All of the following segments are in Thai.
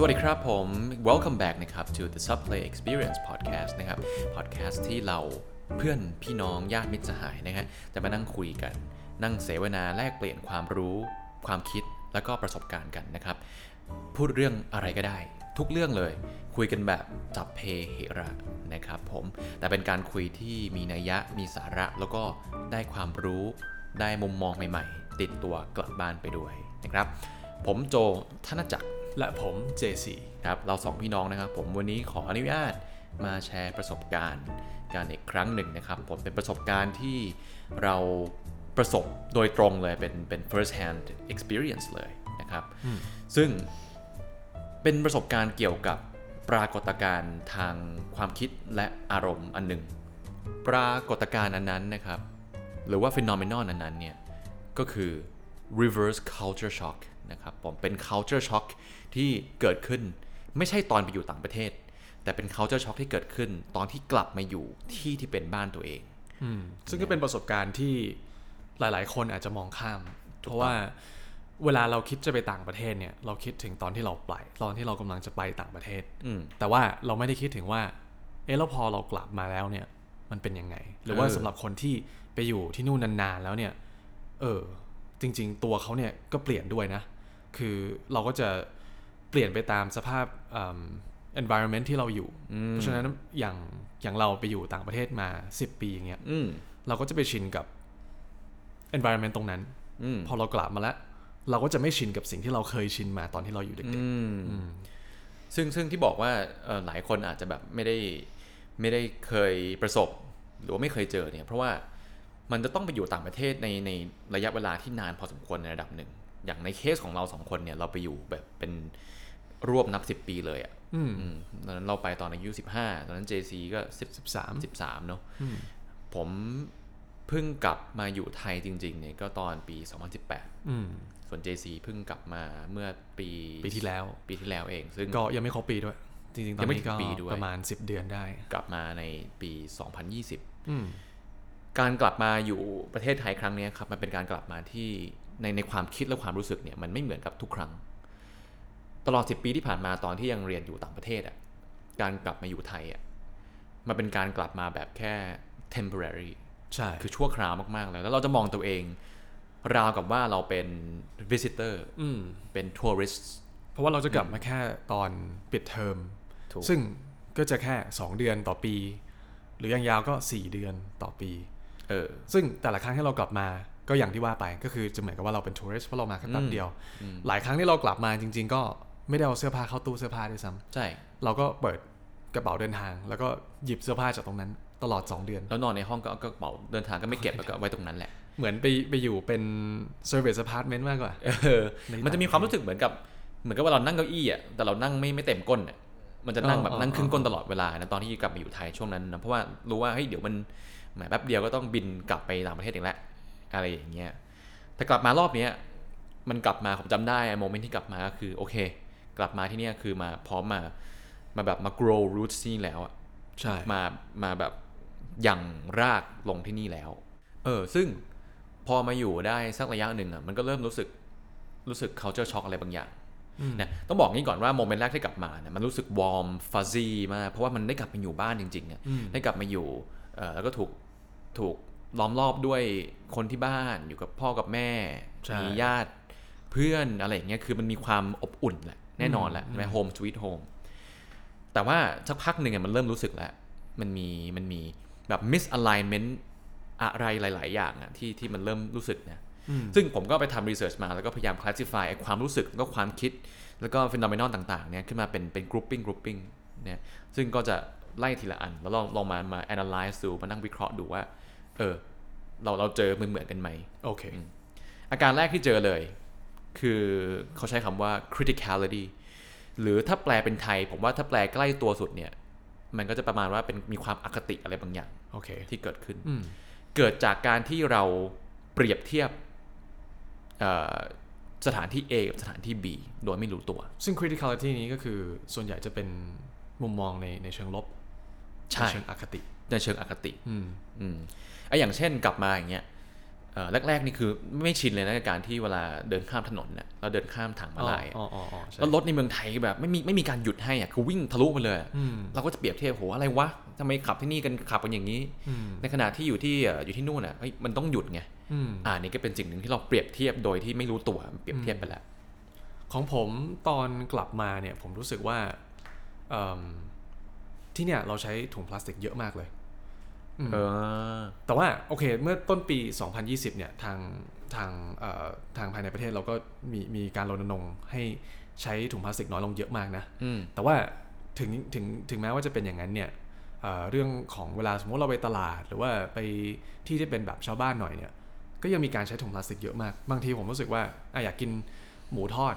สวัสดีครับผม welcome back นะครับ to the Subplay Experience Podcast นะครับ podcast ที่เราเพื่อนพี่น้องญาติมิตรสหายนะฮะจะมานั่งคุยกัน นั่งเสวนาแลกเปลี่ยนความรู้ ความคิดแล้วก็ประสบการณ์กันนะครับ พูดเรื่องอะไรก็ได้ ทุกเรื่องเลย คุยกันแบบจับเพเหระนะครับผม แต่เป็นการคุยที่มีนัยยะมีสาระแล้วก็ได้ความรู้ ได้มุมมองใหม่ ๆ ติดตัวกลับบ้านไปด้วยนะครับ ผมโจธนจักร และผม JC ครับเราสองพี่น้องนะครับผมวันนี้ขออนุญาตมาแชร์ประสบการณ์กันอีกครั้งหนึ่งนะครับ ผมเป็นประสบการณ์ที่เราประสบโดยตรงเลยเป็นเป็น first hand experience เลยนะครับ ซึ่งเป็นประสบการณ์เกี่ยวกับปรากฏการณ์ทางความคิดและอารมณ์อันหนึ่ง ปรากฏการณ์อันนั้นนะครับ หรือว่า phenomenon อันนั้นเนี่ย ก็คือ reverse culture shock นะครับผมเป็น culture shock ที่เกิดขึ้น ไม่ใช่ตอนไปอยู่ต่างประเทศ แต่เป็น culture shock ที่เกิดขึ้น ตอนที่กลับมาอยู่ที่ที่เป็นบ้านตัวเองซึ่งก็เป็นประสบการณ์ที่หลาย ๆ คนอาจจะมองข้าม เพราะว่าเวลาเราคิดจะไปต่างประเทศเนี่ย เราคิดถึงตอนที่เราไปตอนที่เรากำลังจะไปต่างประเทศอืมแต่ว่าเราไม่ได้คิดถึงว่า เออแล้วพอเรากลับมาแล้วเนี่ย มันเป็นยังไง หรือว่าเออสำหรับคนที่ไปอยู่ที่นู่นนาน ๆ แล้วเนี่ย เออ จริง ๆ ตัวเขาเนี่ยก็เปลี่ยนด้วยนะ คือเราก็จะ เปลี่ยนไปตามสภาพอืม environment ที่เราอยู่ เพราะฉะนั้นอย่างอย่างเราไปอยู่ต่างประเทศมา 10 ปีอย่างเงี้ยอืมเราก็จะไปชินกับ environment ตรงนั้นอืมพอเรากลับมาแล้ว เราก็จะไม่ชินกับสิ่งที่เราเคยชินมาตอนที่เราอยู่เด็กอืมซึ่งซึ่งที่บอกว่าเอ่อหลายคนอาจจะแบบไม่ได้ไม่ได้เคยประสบ หรือว่าไม่เคยเจอเนี่ย เพราะว่ามันจะต้องไปอยู่ต่างประเทศในในระยะเวลาที่นานพอสมควรในระดับหนึ่ง อย่างในเคสของเราสองคนเนี่ยเราไปอยู่แบบเป็นรวบนับสิบปีเลยอะ่ะๆอืมอืมตอนนั้นเราไปตอนอายุสิบห้าตอนนั้น JC ก็สิบสิบสามสิบสามเนาะผมเพิ่งกลับมาอยู่ไทยจริงๆเนี่ยก็ตอนปี 2018อืมส่วน JC เพิ่งกลับมาเมื่อปีปีที่แล้ว ปีที่แล้วเอง ซึ่งก็ยังไม่ครบปีด้วย จริงๆตอยันงไม่นี้ถึก็งปีด้วยประมาณ 10 เดือนได้ กลับมาในปี 2020อืมการกลับมาอยู่ประเทศไทยครั้งเนี้ยครับ มันเป็นการกลับมาที่ ในในความคิดและความรู้สึกเนี่ยมันไม่เหมือนกับทุกครั้ง ตลอด 10 ปีที่ผ่านมาตอนที่ยังเรียนอยู่ต่างประเทศอะการกลับมาอยู่ไทยอะมันเป็นการกลับมาแบบแค่ temporary ใช่คือชั่วคราวมาก ๆ เลย แล้วเราจะมองตัวเอง ราวกับว่าเราเป็น visitor อืมเป็น tourist เพราะว่าเราจะกลับมาแค่ตอนปิดเทอมถูกซึ่งก็จะแค่ 2 เดือนต่อปี หรืออย่างยาวก็ 4 เดือนต่อปี เออ ซึ่งแต่ละครั้งที่เรากลับมา ก็อย่างที่ว่าไปก็คือจะเหมือนกับว่าเราเป็นทัวริสต์เพราะเรามาแค่แป๊บเดียว หลายครั้งที่เรากลับมาจริง ๆ ก็ไม่ได้เอาเสื้อผ้าเข้าตู้เสื้อผ้าด้วยซ้ำใช่ เราก็เปิดกระเป๋าเดินทาง แล้วก็หยิบเสื้อผ้าจากตรงนั้นตลอด 2 เดือน แล้วนอนในห้องก็เอากระเป๋าเดินทางก็ไม่เก็บแล้วก็เอาไว้ตรงนั้นแหละ เหมือนไปไปอยู่เป็น service apartment มากกว่าเออในมันจะมีความรู้สึกเหมือนกับเหมือนกับว่าเรานั่งเก้าอี้อะแต่เรานั่งไม่ไม่เต็มก้นอะมันจะนั่งแบบอ๋อนั่งครึ่งอ๋อก้นตลอดเวลานะตอนที่กลับมาอยู่ไทยช่วงนั้นนะเพราะว่ารู้ว่าเฮ้ยเดี๋ยวมันแหมแป๊บเดียวก็ต้องบินกลับไปต่างประเทศอีกแล้ว อะไรอย่างเงี้ยแต่กลับมารอบเนี้ยมันกลับมาผมจำได้โมเมนต์ที่กลับมาก็คือโอเค กลับมาที่เนี่ยคือมาพร้อมมามาแบบมา grow roots ที่นี่แล้วอะใช่มามาแบบอย่างรากลงที่นี่แล้ว เออ ซึ่งพอมาอยู่ได้สักระยะหนึ่งอะมันก็เริ่มรู้สึกรู้สึก culture shock อะไรบางอย่างนะต้องบอกงี้ก่อนว่าโมเมนต์แรกที่กลับมาเนี่ยมันรู้สึก warm fuzzy มากเพราะว่ามันได้กลับมาอยู่บ้านจริงๆอะได้กลับมาอยู่เออแล้วก็ถูกถูก ล้อมรอบด้วยคนที่บ้านอยู่กับพ่อกับแม่ใช่มีญาติเพื่อนอะไรอย่างเงี้ยคือมันมีความอบอุ่นแหละแน่นอนแหละใช่ไหม home sweet home แต่ว่าสักพักหนึ่งอะมันเริ่มรู้สึกแล้ว มันมีมันมีแบบ misalignment อะไรหลาย ๆ อย่างอะที่ที่มันเริ่มรู้สึกนะซึ่งผมก็ไปทำ research มาแล้วก็พยายาม classify ไอ้ความรู้สึกแล้วก็ความคิด แล้วก็ phenomenon ต่าง ๆ เนี่ยขึ้นมาเป็นเป็น grouping grouping เนี่ยซึ่งก็จะไล่ทีละอัน แล้วลองลองมามา analyze ดูมานั่งวิเคราะห์ดูว่า เออ เราเราเจอเหมือนเหมือนกันไหมโอเคอาการแรกที่เจอเลย คือเขาใช้คำว่า criticality หรือถ้าแปลเป็นไทย ผมว่าถ้าแปลใกล้ตัวสุดเนี่ย มันก็จะประมาณว่าเป็นมีความอคติอะไรบางอย่างโอเคที่เกิดขึ้นอืมเกิดจากการที่เราเปรียบเทียบเอ่อสถานที่ A กับสถานที่ B โดยไม่รู้ตัว ซึ่ง criticality นี้ก็คือส่วนใหญ่จะเป็นมุมมองในในเชิงลบ ใช่เชิงอคติ ในเชิงอคติ อืมอืม ไออย่างเช่นกลับมาอย่างเงี้ยเอ่อแรกๆนี่คือไม่ชินเลยนะกับการที่เวลาเดินข้ามถนนเนี่ยเราเดินข้ามทางมาลายอะอ๋ออ๋ออ๋อใช่แล้วรถในเมืองไทยแบบไม่มีไม่มีการหยุดให้อะคือวิ่งทะลุไปเลยอะอืมเราก็จะเปรียบเทียบโหอะไรวะทำไมขับที่นี่กันขับกันอย่างนี้อืมในขณะที่อยู่ที่เอ่ออยู่ที่นู่นอะเฮ้ยมันต้องหยุดไงอืมอ่านี่ก็เป็นสิ่งหนึ่งที่เราเปรียบเทียบโดยที่ไม่รู้ตัวเปรียบเทียบไปแล้วของผมตอนกลับมาเนี่ยผมรู้สึกว่าเอิ่มที่เนี่ยเราใช้ถุงพลาสติกเยอะมากเลย เออแต่ว่าโอเค เมื่อต้นปี 2020 เนี่ยทางทางเอ่อทางภายในประเทศเราก็มีมีการรณรงค์ให้ใช้ถุงพลาสติกน้อยลงเยอะมากนะอืมแต่ว่าถึงถึงถึงแม้ว่าจะเป็นอย่างนั้นเนี่ยเอ่อเรื่องของเวลาสมมติเราไปตลาด หรือว่าไปที่ที่เป็นแบบชาวบ้านหน่อยเนี่ย ก็ยังมีการใช้ถุงพลาสติกเยอะมาก บางทีผมรู้สึกว่าอะอยากกินหมูทอด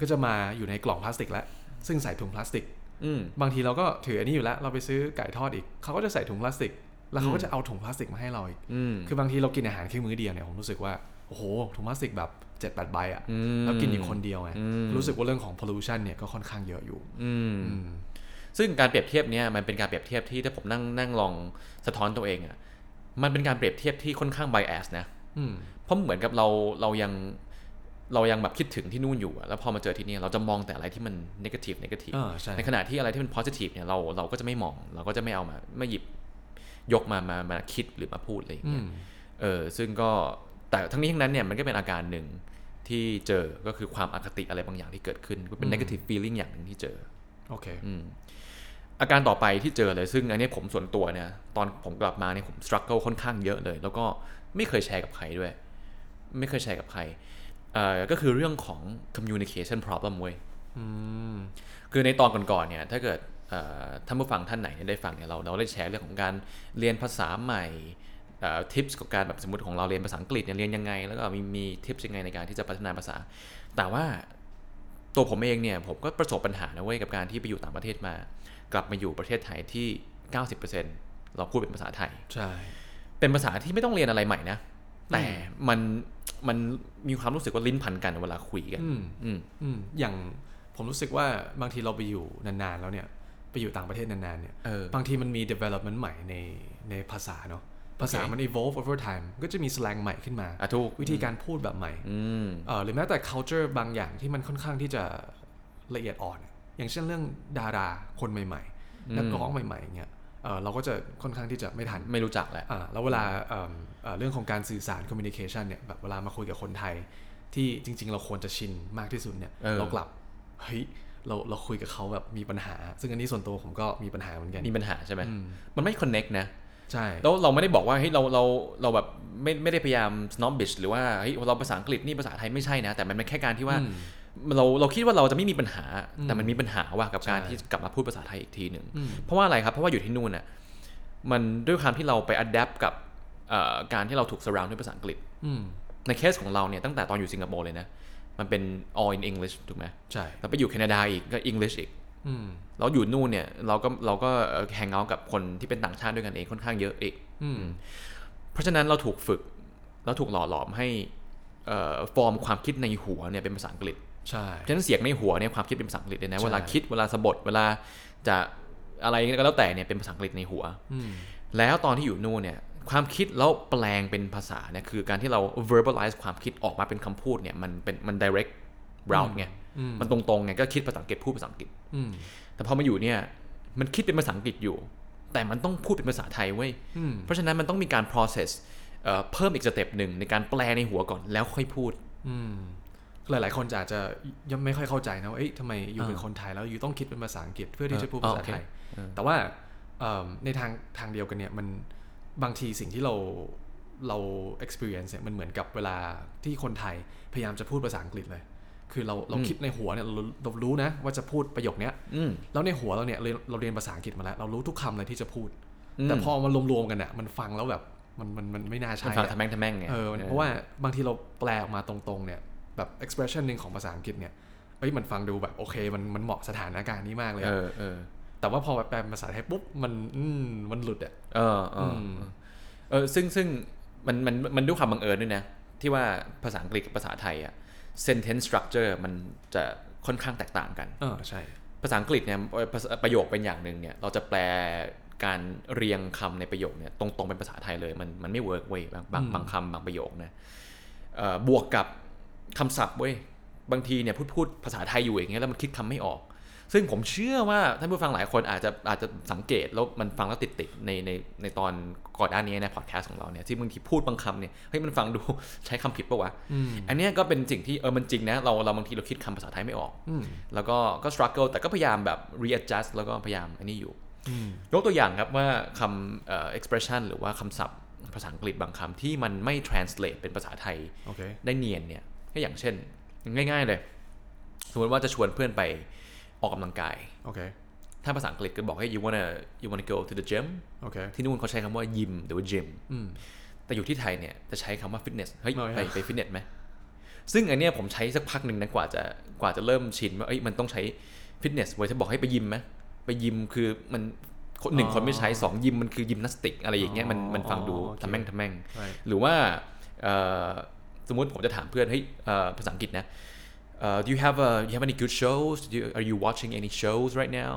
ก็จะมาอยู่ในกล่องพลาสติกแล้ว ซึ่งใส่ถุงพลาสติกอืมบางทีเราก็ถืออันนี้อยู่แล้ว เราไปซื้อไก่ทอดอีก เขาก็จะใส่ถุงพลาสติก แล้วเขาก็จะเอาถุงพลาสติกมาให้เราอีกอืมคือบางทีเรากินอาหารแค่มื้อเดียวเนี่ยผมรู้สึกว่าโอ้โหถุงพลาสติกแบบ7จ็ดแปดใบอะอืมแล้วกินอยู่คนเดียวไงอืมรู้สึกว่าเรื่องของ pollution เนี่ยก็ค่อนข้างเยอะอยู่ อืมอืมซึ่งการเปรียบเทียบเนี่ยมันเป็นการเปรียบเทียบที่ถ้าผมนั่งนั่งลองสะท้อนตัวเองอะ่ะมันเป็นการเปรียบเทียบที่ค่อนข้าง bias นะอืมเพราะเหมือนกับเราเรายังเรายังแบบคิดถึงที่นู่นอยู่อะแล้วพอมาเจอที่นี่เราจะมองแต่อะไรที่มัน negative negative อ่าใช่ในขณะที่อะไรที่มัน positive เนี่ยเราเราก็จะไม่มอง เราก็จะไม่เอามาไม่หยิบ ยกมามามาคิดหรือมาพูดอะไรอย่างอืเงี้ยมเออซึ่งก็แต่ทั้งนี้ทั้งนั้นเนี่ยมันก็เป็นอาการหนึ่งที่เจอก็คือความอคติอะไรบางอย่างที่เกิดขึ้นก็เป็น negative feeling อย่างหนึ่งที่เจอโอเคอืมอาการต่อไปที่เจอเลยซึ่งอันนี้ผมส่วนตัวเนี่ยตอนผมกลับมาเนี่ยผมสครัลเกิลค่อนข้างเยอะเลย แล้วก็ไม่เคยแชร์กับใครด้วย ไม่เคยแชร์กับใครเอ่อก็คือเรื่องของ communication problem เว้ยอืมคือในตอนก่อนๆเนี่ย ถ้าเกิดเอ่อ ท่านผู้ฟังท่านไหนเนี่ยได้ฟังเนี่ยเราเราได้แชร์เรื่องของการเรียนภาษาใหม่ทิปส์กับการแบบสมมติของเราเรียนภาษาอังกฤษเนี่ยเรียนยังไง แล้วก็มีมีทิปส์ยังไงในการที่จะพัฒนาภาษา แต่ว่าตัวผมเองเนี่ยผมก็ประสบปัญหานะเว้ยกับการที่ไปอยู่ต่างประเทศมา กลับมาอยู่ประเทศไทยที่ 90%เราพูดเป็นภาษาไทยใช่เป็นภาษาที่ไม่ต้องเรียนอะไรใหม่นะแต่มันมันมีความรู้สึกว่าลิ้นพันกันเวลาคุยกันอืมอืมอืมอย่างผมรู้สึกว่าบางทีเราไปอยู่นานๆแล้วเนี่ย ไปอยู่ต่างประเทศนานๆเนี่ยเออบางทีมันมี development ใหม่ในในภาษาเนาะภาษามัน evolve over time ก็จะมี slang ใหม่ขึ้นมาอะถูกวิธีการพูดแบบใหม่อืมเออหรือแม้แต่ culture บางอย่างที่มันค่อนข้างที่จะละเอียดอ่อน อย่างเช่นเรื่องดาราคนใหม่อืมๆนักร้องใหม่ๆเงี้ยเออเราก็จะค่อนข้างที่จะไม่ทันไม่รู้จักแหละอ่าแล้วเวลาเอิ่มเอ่อเรื่องของการสื่อสาร communication เนี่ยแบบเวลามาคุยกับคนไทย ที่จริง ๆ เราควรจะชินมากที่สุดเนี่ยเออเรากลับเฮ้ย เราเราคุยกับเขาแบบมีปัญหา ซึ่งอันนี้ส่วนตัวผมก็มีปัญหาเหมือนกันมีปัญหาใช่ไหมอืมมันไม่ connect นะใช่แล้วเราไม่ได้บอกว่าเฮ้ยเราเราเราแบบไม่ไม่ได้พยายาม snobbish หรือว่าเฮ้ยเราภาษาอังกฤษนี่ภาษาไทยไม่ใช่นะ แต่มันเป็นแค่การที่ว่าอืมเราเราคิดว่าเราจะไม่มีปัญหาอืมแต่มันมีปัญหาว่ากับการใช่ที่กลับมาพูดภาษาไทยอีกทีหนึ่งอืมเพราะว่าอะไรครับ เพราะว่าอยู่ที่นู่นน่ะมันด้วยความที่เราไป adapt กับเอ่อการที่เราถูก surround ด้วยภาษาอังกฤษอืมในเคสของเราเนี่ยตั้งแต่ตอนอยู่สิงคโปร์เลยนะ มันเป็น all in English ถูกไหมใช่แล้วไปอยู่แคนาดาอีกก็ English อีกอืมแล้วอยู่นู่นเนี่ยเราก็เราก็แฮงเอาท์กับคนที่เป็นต่างชาติด้วยกันเองค่อนข้างเยอะอีกอืมเพราะฉะนั้นเราถูกฝึกเราถูกหล่อหลอมให้ฟอร์มความคิดในหัวเนี่ยเป็นภาษาอังกฤษใช่ฉะนั้นเสียงในหัวเนี่ยความคิดเป็นภาษาอังกฤษเลยนะใช่เวลาคิดเวลาสะบดเวลาจะอะไรก็แล้วแต่เนี่ยเป็นภาษาอังกฤษในหัวอืมแล้วตอนที่อยู่นู่นเนี่ย ความคิดแล้วแปลงเป็นภาษาเนี่ยคือการที่เรา verbalize ความคิดออกมาเป็นคำพูดเนี่ยมันเป็นมัน direct route ไงอืมมันตรงๆไงก็คิดภาษาอังกฤษพูดภาษาอังกฤษอืมแต่พอมาอยู่เนี่ยมันคิดเป็นภาษาอังกฤษอยู่ แต่มันต้องพูดเป็นภาษาไทยเว้ยอืมเพราะฉะนั้นมันต้องมีการ process เอ่อเพิ่มอีก step หนึ่งในการแปลในหัวก่อนแล้วค่อยพูดอืมหลาย ๆ คนอาจจะยังไม่ค่อยเข้าใจนะว่าเอ้ยทำไมอยู่อ่าเป็นคนไทยแล้วอยู่ต้องคิดเป็นภาษาอังกฤษเพื่อที่จะพูดเออภาษาโอเคไทยเออแต่ว่าเอิ่มในทางทางเดียวกันเนี่ยมัน บางทีสิ่งที่เราเรา experience เนี่ยมันเหมือนกับเวลาที่คนไทยพยายามจะพูดภาษาอังกฤษเลย คือเราเราคิดในหัวเนี่ยเราเรารู้นะว่าจะพูดประโยคเนี้ยอืมแล้วในหัวเราเนี่ยเราเราเรียนภาษาอังกฤษมาแล้ว เรารู้ทุกคำเลยที่จะพูดอืมแต่พอมันรวมๆกันเนี่ยมันฟังแล้วแบบมันมันมันไม่น่ามันใช่ฟังอะทำแม่งทำแม่งไงเออเพราะว่าบางทีเราแปลออกมาตรงๆเนี่ยแบบ expression หนึ่งของภาษาอังกฤษเนี่ยเอ้ยมันฟังดูแบบโอเคมันมันเหมาะสถานการณ์นี้มากเลยเออะอเออ แต่ว่าพอแปลเป็นภาษาไทยปุ๊บมันอืมมันหลุดอะเออเออมเออซึ่งซึ่งมันมันมันด้วยความบังเอิญด้วยนะ ที่ว่าภาษาอังกฤษกับภาษาไทยอะ sentence structure มันจะค่อนข้างแตกต่างกันเออใช่ ภาษาอังกฤษเนี่ยเอ่อภาษาประโยคเป็นอย่างหนึ่งเนี่ย เราจะแปลการเรียงคำในประโยคเนี่ยตรงๆเป็นภาษาไทยเลย มันมันไม่ work เว้ยบางบางบางคำบางประโยคนะเอ่อบวกกับคำศัพท์เว้ยบางทีเนี่ยพูดพูดภาษาไทยอยู่อย่างเงี้ยแล้วมันคิดคำไม่ออก ซึ่งผมเชื่อว่าท่านผู้ฟังหลายคนอาจจะอาจจะสังเกตแล้วมันฟังแล้วติดติดๆในในในตอนก่อนหน้านี้ในพอดแคสต์ของเราเนี่ยที่บางทีพูดบางคำเนี่ยเฮ้ยมันฟังดูใช้คำผิดปะวะ อันเนี้ยก็เป็นสิ่งที่เออมันจริงนะเราเราบางทีเราคิดคำภาษาไทยไม่ออก แล้วก็ก็ struggle แต่ก็พยายามแบบ readjust แล้วก็พยายามอันนี้อยู่ยกตัวอย่างครับว่าคำเอ่อ expression หรือว่าคำศัพท์ภาษาอังกฤษบางคำที่มันไม่ translate เป็นภาษาไทยโอเคได้เนียนเนี่ยก็อย่างเช่น ง่าย ๆ เลย สมมติว่าจะชวนเพื่อนไป ออกกำลังกาย โอเค ถ้าภาษาอังกฤษก็บอกให้ you wanna you wanna go to the gym โอเค ที่นู่นเขาใช้คำว่ายิมหรือว่า gym อืมแต่อยู่ที่ไทยเนี่ยจะใช้คำว่า fitness เฮ้ยอ๋อไปไปฟิตเนสไหม ซึ่งอันเนี้ยผมใช้สักพักหนึ่งนะกว่าจะกว่าจะเริ่มชินว่าเอ้ยมันต้องใช้ฟิตเนสไว้ถ้าบอกให้ไปยิมไหมไปยิมคือมันคนหนึ่งคนไม่ใช้สองยิมมันคือยิมนาสติกอะไรอย่างเงี้ยมันมันฟังดูอ๋อโอเค ทำแม่งทำแม่ง Right หรือว่าเอ่อสมมุติผมจะถามเพื่อนเฮ้ยเอ่อภาษาอังกฤษนะ เอ่อ do you have a you have any good shows do you, are you watching any shows right now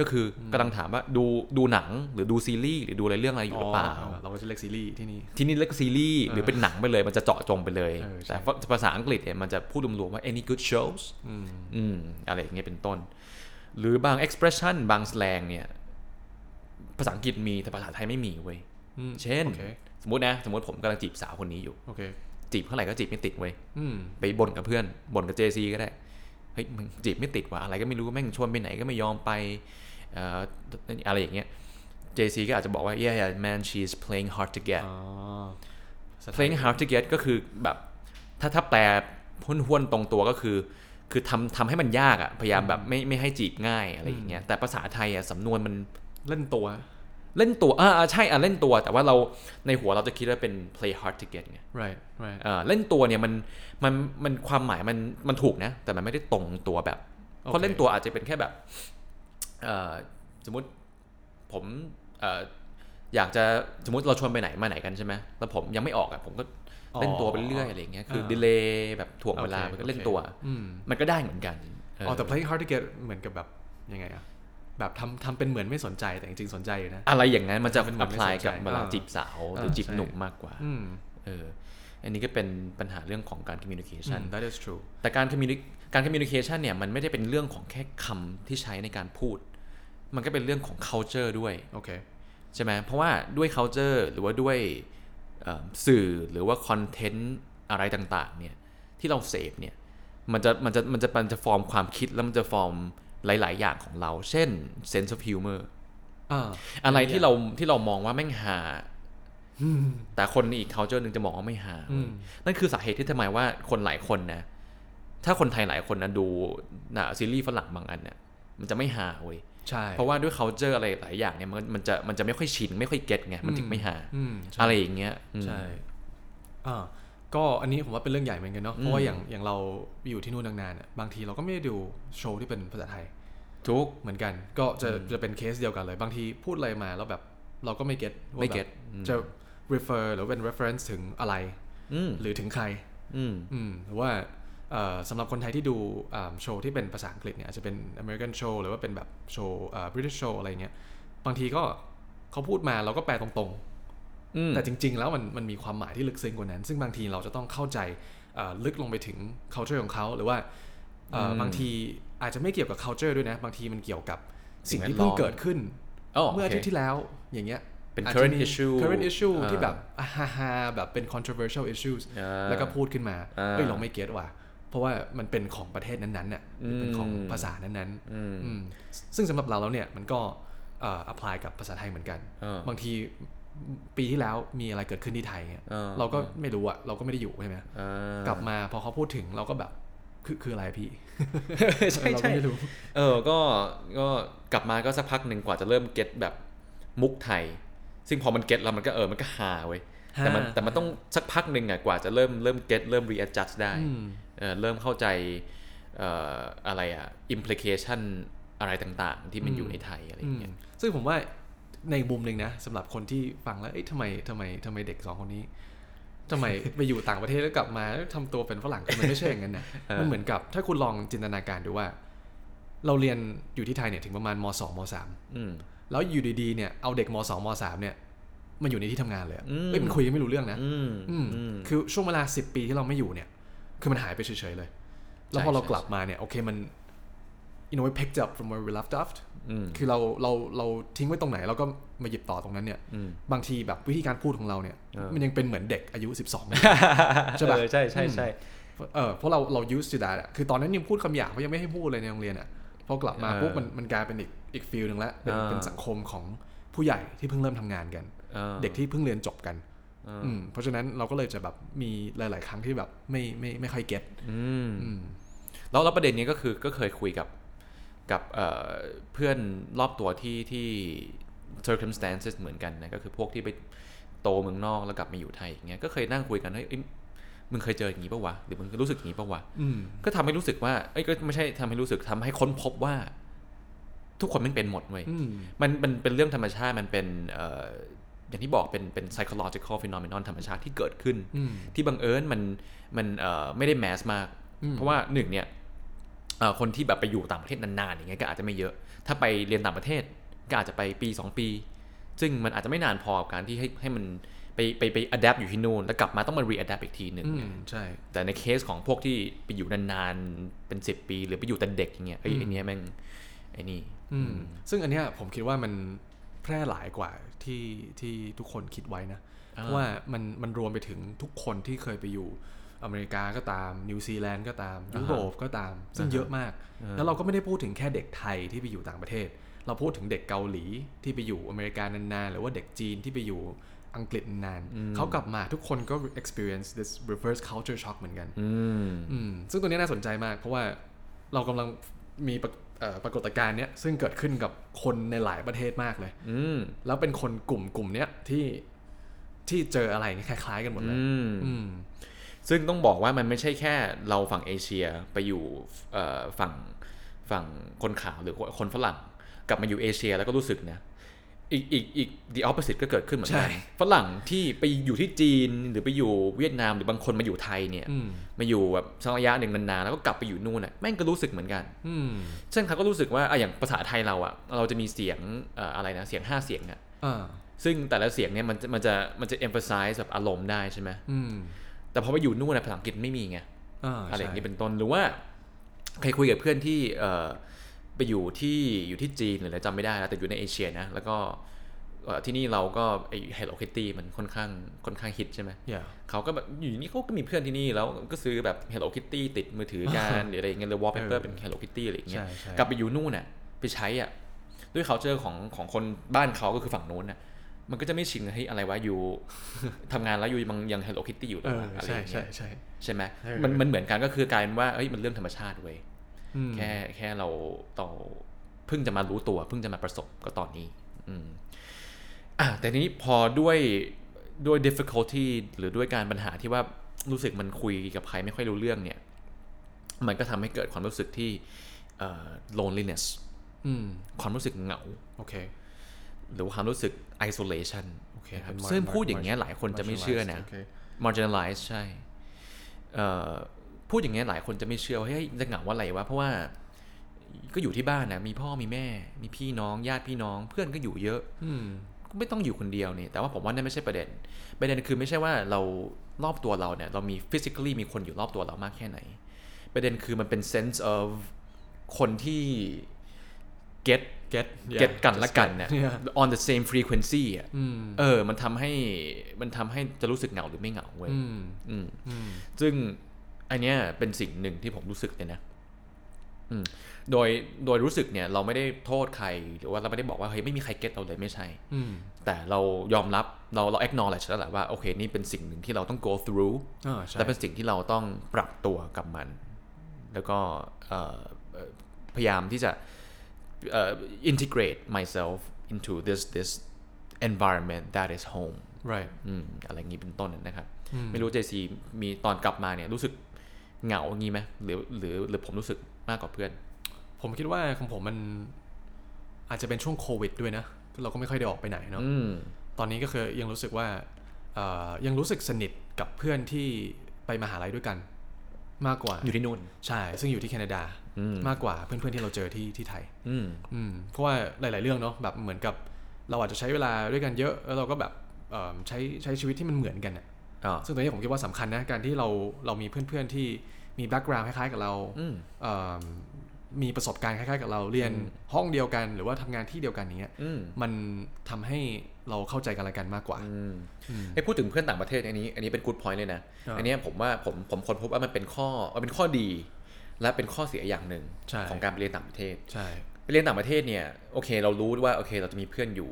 ก็คือกำลังถามว่าดูดูหนังหรือดูซีรีส์หรือดูอะไรเรื่องอะไรอยู่หรือเปล่าเราก็จะเรียกซีรีส์ที่นี่ที่นี่เรียกซีรีส์หรือเป็นหนังไปเลยมันจะเจาะจงไปเลยเออใช่แต่ภาษาอังกฤษเนี่ยมันจะพูดรวมๆว่า any good shows อืมอืมอะไรอย่างเงี้ยเป็นต้น หรือบาง expression บาง slang เนี่ยภาษาอังกฤษมีแต่ภาษาไทยไม่มีเว้ยอืมเช่นโอเคสมมตินะ สมมติผมกำลังจีบสาวคนนี้อยู่โอเค จีบเท่าไหร่ก็จีบไม่ติดเว้ยอืมไปบ่นกับเพื่อนบ่นกับ JC ก็ได้เฮ้ยมึงจีบไม่ติดว่ะอะไรก็ไม่รู้แม่งชวนไปไหนก็ไม่ยอมไปเอ่ออะไรอย่างเงี้ย JC ก็อาจจะบอกว่า yeah yeah man she's playing hard to get อ๋อสไตล์ playing hard to get ก็คือแบบถ้าถ้าแปลห้วนๆตรงตัวก็คือ คือทำทำให้มันยากอะพยายามแบบไม่ไม่ให้จีบง่ายอะไรอย่างเงี้ยแต่ภาษาไทยอะสำนวนมันเล่นตัว เล่นตัวอ่าอ่าใช่อะเล่นตัว แต่ว่าเราในหัวเราจะคิดว่าเป็น play hard to get ไง right right เอ่อเล่นตัวเนี่ยมันมันมันความหมายมันมันถูกนะ แต่มันไม่ได้ตรงตัวแบบ เพราะโอเคเล่นตัวอาจจะเป็นแค่แบบเอ่อสมมติผมเอ่ออยากจะสมมติเราชวนไปไหนมาไหนกันใช่ไหมแล้วผมยังไม่ออกอะผมก็เล่นตัวไปเรื่อยๆอะไรอย่างเงี้ยคือดีเลย์แบบถ่วงเวลาโอเคมันก็เล่นโอเคตัวอืมมันก็ได้เหมือนกันเอ๋อแต่ playing hard to get เหมือนกับแบบยังไงอะ แบบทำทำเป็นเหมือนไม่สนใจแต่จริงๆสนใจอยู่นะ อะไรอย่างนั้นมันจะเป็นเหมือนไม่ apply สนใจกับเวลาอ่าจีบสาวหรืออ่าจีบใช่หนุ่มมากกว่าอืมเอออันนี้ก็เป็นปัญหาเรื่องของการอื communication ม that is true แต่การ communi- การ communication เนี่ยมันไม่ได้เป็นเรื่องของแค่คำที่ใช้ในการพูด มันก็เป็นเรื่องของ culture ด้วยโอเคใช่ไหมเพราะว่าด้วย culture หรือว่าด้วยเอ่อสื่อหรือว่า content อะไรต่างๆเนี่ยที่เราเสพเนี่ยมันจะมันจะมันจะมันจะฟอร์มความคิดแล้วมันจะฟอร์ม หลาย ๆ อย่างของเรา เช่น sense of humor อ่าอะไรที่เราที่เรามองว่าแม่งหา แต่คนในอีก culture หนึ่งจะมองว่าไม่หาอืมนั่นคือสาเหตุที่ทำไมว่าคนหลายคนนะ ถ้าคนไทยหลายคนนะดูนะซีรีส์ฝรั่งบางอันเนี่ยมันจะไม่หาเว้ยใช่เพราะว่าด้วย culture อะไรหลายอย่างเนี่ยมันมันจะมันจะไม่ค่อยชินไม่ค่อยเก็ตไงมันถึงไม่หาอืมใช่อะไรอย่างเงี้ยอืมใช่อ่า ก็อันนี้ผมว่าเป็นเรื่องใหญ่เหมือนกันเนาะเพราะว่าอย่างอย่างเราอยู่ที่นู่นนานๆเนี่ยบางทีเราก็ไม่ได้ดูโชว์ที่เป็นภาษาไทยทุกเหมือนกัน ก็จะจะเป็นเคสเดียวกันเลย บางทีพูดอะไรมาแล้วแบบเราก็ไม่เก็ตไม่เก็ตอืมจะ refer หรือเป็น reference ถึงอะไรอืมหรือถึงใครอืมอืมหรือว่าเอ่อสำหรับคนไทยที่ดูอ่าโชว์ที่เป็นภาษาอังกฤษเนี่ยอาจจะเป็น American show หรือว่าเป็นแบบโชว์อ่า British show อะไรเงี้ยบางทีก็เขาพูดมาเราก็แปลตรงอืมๆ แต่จริง ๆ แล้วมันมันมีความหมายที่ลึกซึ้งกว่านั้น ซึ่งบางทีเราจะต้องเข้าใจอ่าลึกลงไปถึง culture ของเขาหรือว่าเอ่ออบางทีอาจจะไม่เกี่ยวกับ culture ด้วยนะ บางทีมันเกี่ยวกับสิ่งที่เพิ่งเกิดขึ้นอ๋อเมื่ออาทิตโคย์ที่แล้วอย่างเงี้ยเป็นอาจจะ current มี issue current issue อ่าที่แบบอ่าฮาฮาแบบเป็น controversial issues อ่าแล้วก็พูดขึ้นมาอ่าเฮ้ยเราไม่เก็ตว่ะเพราะว่ามันเป็นของประเทศนั้นๆน่ะหรือเป็นของอืมภาษานั้นอืมๆอืมซึ่งสำหรับเราแล้วเนี่ยมันก็เอ่อ apply กับภาษาไทยเหมือนกันเออบางที ปีที่แล้วมีอะไรเกิดขึ้นที่ไทยเนี่ยเออเราก็ไม่รู้อะเราก็ไม่ได้อยู่ใช่ไหมอ่ากลับมาพอเขาพูดถึงเราก็แบบคือคืออะไรพี่ ใช่เราก็ใช่ไม่รู้เออก็ก็กลับมาก็สักพักหนึ่งกว่าจะเริ่มเก็ตแบบมุกไทย ซึ่งพอมันเก็ตแล้วมันก็เออมันก็ฮาเว้ยแต่มันฮาแต่มันต้องสักพักหนึ่งอะกว่าจะเริ่มเริ่มเก็ตเริ่ม readjust ได้อืมเออเริ่มเข้าใจเอ่ออะไรอะ implication อะไรต่างๆ ที่มันอยู่ในไทยอะไรอย่างเงี้ยอืมซึ่งผมว่า ในมุมหนึ่งนะสำหรับคนที่ฟังแล้วเอ๊ะทำไมทำไมทำไมเด็กสองคนนี้ทำไมไปอยู่ต่างประเทศแล้วกลับมาแล้วทำตัวเป็นฝรั่งคือมันไม่ใช่อย่างนั้นนะเออมันเหมือนกับถ้าคุณลองจินตนาการดูว่า เราเรียนอยู่ที่ไทยเนี่ยถึงประมาณมสองมสามอืมแล้วอยู่ดีๆเนี่ยเอาเด็กมสองมสามเนี่ยมาอยู่ในที่ทำงานเลยอะอืมเอ้ยมันคุยกันไม่รู้เรื่องนะอืมอืมอืมคือช่วงเวลาสิบปีที่เราไม่อยู่เนี่ย คือมันหายไปเฉยๆเลย แล้วพอใช่เราใช่กลับมาเนี่ยโอเคมัน you know we picked up from where we left off อืมคือเราเราเราทิ้งไว้ตรงไหนเราก็มาหยิบต่อตรงนั้นเนี่ยอืมบางทีแบบวิธีการพูดของเราเนี่ยเออมันยังเป็นเหมือนเด็กอายุ 12ใช่ปะเออใช่ใช่ใช่เออเพราะเราเรา used to that อะคือตอนนั้นยังพูดคำหยาบเขายังไม่ให้พูดเลยในโรงเรียนอะพอกลับมาเออปุ๊บมันมันกลายเป็นอีกอีกฟิลหนึ่งแล้วเป็นเออเป็นสังคมของผู้ใหญ่ที่เพิ่งเริ่มทำงานกันออเด็กที่เพิ่งเรียนจบกันเอออืมเพราะฉะนั้นเราก็เลยจะแบบมีหลาย ๆ ครั้งที่แบบไม่ไม่ไม่ค่อยเก็ตอืมอืมแล้วแล้วประเด็นนี้ก็คือก็เคยคุยกับ กับเอ่อเพื่อนรอบตัวที่ที่ circumstances เหมือนกันนะก็คือพวกที่ไปโตเมืองนอกแล้วกลับมาอยู่ไทยอย่างเงี้ยก็เคยนั่งคุยกันเฮ้ยเอ้ยมึงเคยเจออย่างนี้ปะวะหรือมึงรู้สึกอย่างนี้ปะวะอืมก็ทำให้รู้สึกว่าเอ้ยก็ไม่ใช่ทำให้รู้สึกทำให้ค้นพบว่า ทุกคนมันเป็นหมดเว้ยอืมมันมันเป็นเรื่องธรรมชาติมันเป็นเอ่ออย่างที่บอกเป็นเป็น psychological phenomenon ธรรมชาติที่เกิดขึ้นอืมที่บังเอิญมันมันเอ่อไม่ได้แมสมากอืมเพราะว่าหนึ่งเนี่ยเอ่อ คนที่แบบไปอยู่ต่างประเทศนานๆอย่างเงี้ยก็อาจจะไม่เยอะ ถ้าไปเรียนต่างประเทศก็อาจจะไปปี 2 ปี ซึ่งมันอาจจะไม่นานพอกับการที่ให้ให้มันไปไปไป adapt อยู่ที่นู่นแล้วกลับมาต้องมา readapt อีกทีหนึ่งอืเนี่ยมใช่ แต่ในเคสของพวกที่ไปอยู่นานๆเป็น 10 ปี หรือไปอยู่แต่เด็กอย่างเงี้ยเอ้ยอืมไอเนี้ยแม่งไอ้นี่อืมซึ่งอันเนี้ยผมคิดว่ามันแพร่หลายกว่าที่ที่ทุกคนคิดไว้นะอ่าเพราะว่ามันมันรวมไปถึงทุกคนที่เคยไปอยู่ อเมริกาก็ตาม นิวซีแลนด์ก็ตามยุโรปก็ตาม ซึ่งเยอะมาก แล้วเราก็ไม่ได้พูดถึงแค่เด็กไทยที่ไปอยู่ต่างประเทศ เราพูดถึงเด็กเกาหลีที่ไปอยู่อเมริกานานๆหรือว่าเด็กจีนที่ไปอยู่อังกฤษนานๆเขากลับมาทุกคนก็ experience this reverse culture shock เหมือนกันอืมอืมซึ่งตัวนี้น่าสนใจมาก เพราะว่าเรากำลังมีปรากเอ่อปรากฏการณ์เนี้ยซึ่งเกิดขึ้นกับคนในหลายประเทศมากเลยอืมแล้วเป็นคนกลุ่มกลุ่มเนี้ยที่ที่เจออะไรคล้ายๆกันหมดเลยอืมอืม ซึ่งต้องบอกว่ามันไม่ใช่แค่เราฝั่งเอเชียไปอยู่เอ่อฝั่งฝั่งคนขาวหรือคนฝรั่ง กลับมาอยู่เอเชียแล้วก็รู้สึกนะอีกอีกอีก the opposite ก็เกิดขึ้นเหมือนกัใช่ฝรั่งที่ไปอยู่ที่จีนหรือไปอยู่เวียดนามหรือบางคนมาอยู่ไทยเนี่ยอืมมาอยู่แบบสักระยะหนึ่งนานๆแล้วก็กลับไปอยู่นู่นน่ะแม่งก็รู้สึกเหมือนกันอืมซึ่งเขาก็รู้สึกว่าอะอย่างภาษาไทยเราอะเราจะมีเสียงเอ่ออะไรนะเสียงห้าเสียงอะอ่าซึ่งแต่ละเสียงเนี่ยมันจะมันจะมันจะ emphasize แบบอารมณ์ได้ใช่ไหมอืม แต่พอไปอยู่นู่นนะภาษาอังกฤษไม่มีไงอ่าอะไรอย่างใช่นี้เป็นต้นหรือว่าเคยคุยกับเพื่อนที่เอ่อไปอยู่ที่อยู่ที่จีนหรืออะไรจำไม่ได้แล้วแต่อยู่ในเอเชียนะ แล้วก็เอ่อที่นี่เราก็ไอ Hello Kitty มันค่อนข้างค่อนข้างฮิตใช่ไหม yeah เขาก็แบบอยู่นี่เขาก็มีเพื่อนที่นี่แล้วก็ซื้อแบบ Hello Kitty ติดมือถือกันหรืออะไรอย่างเงี้ยหรือ wallpaper เออเป็น Hello Kitty อะไรอย่างเงี้ยใช่ใช่กลับไปอยู่นู่นน่ะไปใช้อะด้วย culture ของของคนบ้านเขาก็คือฝั่งนู้นน่ะ มันก็จะไม่ชินกับเฮ้ยอะไรวะอยู่ทำงานแล้วอยู่ยังยัง Hello Kitty อยู่เลเอยอวะอะไรใช่อย่างเงี้ใช่ยใช่ใช่ไหมเออมันมันเหมือนกันก็คือกลายเป็นว่าเอ้ยมันเรื่องธรรมชาติเว้ยอืมแค่แค่เราเราเพิ่งจะมารู้ตัวเพิ่งจะมาประสบก็ตอนนี้ อืมอะแต่ทีนี้พอด้วยด้วย difficulty หรือด้วยการปัญหาที่ว่ารู้สึกมันคุยกับใครไม่ค่อยรู้เรื่องเนี่ย มันก็ทำให้เกิดความรู้สึกที่เอ่อ loneliness อืมความรู้สึกเหงา โอเค หรือว่าความรู้สึก isolation โอเคนะครับเป็นซึ่ง mar- พูดอย่างเงี้ยหลายคนจะไม่เชื่อนะโค marginalize ใช่เอ่อพูดอย่างเงี้ยหลายคนจะไม่เชื่อว่าเฮ้ยจะเหงาว่าอะไรวะเพราะว่าก็อยู่ที่บ้านนะมีพ่อมีแม่ มีพี่น้อง ญาติพี่น้อง เพื่อนก็อยู่เยอะ อืมก็ไม่ต้องอยู่คนเดียวนี่แต่ว่าผมว่านั่นไม่ใช่ประเด็น ประเด็นคือไม่ใช่ว่าเรารอบตัวเราเนี่ยเรามี physically มีคนอยู่รอบตัวเรามากแค่ไหน ประเด็นคือมันเป็น sense of คนที่ get get yeah, get กันละกัน just เนี่ย get yeah on the same frequency อะอืมเออ มันทำให้มันทำให้จะรู้สึกเหงาหรือไม่เหงาเว้ยอืมอืมอืมซึ่งอันเนี้ยเป็นสิ่งหนึ่งที่ผมรู้สึกเลยนะอืมโดยโดยรู้สึกเนี่ยเราไม่ได้โทษใคร หรือว่าเราไม่ได้บอกว่าเฮ้ยไม่มีใครเก็ตเราเลยไม่ใช่อืมแต่เรายอมรับเราเรา acknowledge แล้วแหละว่าโอเคนี่เป็นสิ่งหนึ่งที่เราต้อง go through อ่าใช่และเป็นสิ่งที่เราต้องปรับตัวกับมัน แล้วก็เอ่อเอ่อพยายามที่จะ เอ่อ integrate myself into this this environment that is home right อืมอะไรอย่างนี้เป็นต้นนะครับอืมไม่รู้เจซีมีตอนกลับมาเนี่ยรู้สึกเหงาอย่างนี้ไหมหรือหรือหรือผมรู้สึกมากกว่าเพื่อน ผมคิดว่าของผมมันอาจจะเป็นช่วงโควิดด้วยนะ เราก็ไม่ค่อยได้ออกไปไหนเนาะอืมตอนนี้ก็คือยังรู้สึกว่าเอ่อยังรู้สึกสนิทกับเพื่อนที่ไปมหาลัยด้วยกัน มากกว่าอยู่ที่นู่น ใช่ ซึ่งอยู่ที่แคนาดาอื มมากกว่าเพื่อนๆที่เราเจอที่ที่ไทยอืมอืมเพราะว่าหลาย ๆ เรื่องเนาะแบบเหมือนกับเราอาจจะใช้เวลาด้วยกันเยอะแล้วเราก็แบบเอิ่มใช้ใช้ชีวิตที่มันเหมือนกันอะอ่าซึ่งตรงนี้ผมคิดว่าสำคัญนะการที่เราเรามีเพื่อนๆที่มี background คล้ายๆกับเราอืมเอิ่มมีประสบการณ์คล้ายๆ กับเราเรียนห้องเดียวกัน หรือว่าทำงานที่เดียวกันอย่างเงี้ยอืมมันทำให้เราเข้าใจกันและกันมากกว่าอืมอืมไอ้พูดถึงเพื่อนต่างประเทศอันนี้ อันนี้เป็นกู o ดพอยต์เลยนะอ่าอันเนี้ยผมว่าผมผมค้นพบว่ามันเป็นข้อมันเป็นข้อดี และเป็นข้อเสียอย่างหนึ่งใช่ของการไปเรียนต่างประเทศใช่ไปเรียนต่างประเทศเนี่ยโอเค เรารู้ว่าโอเค เราจะมีเพื่อนอยู่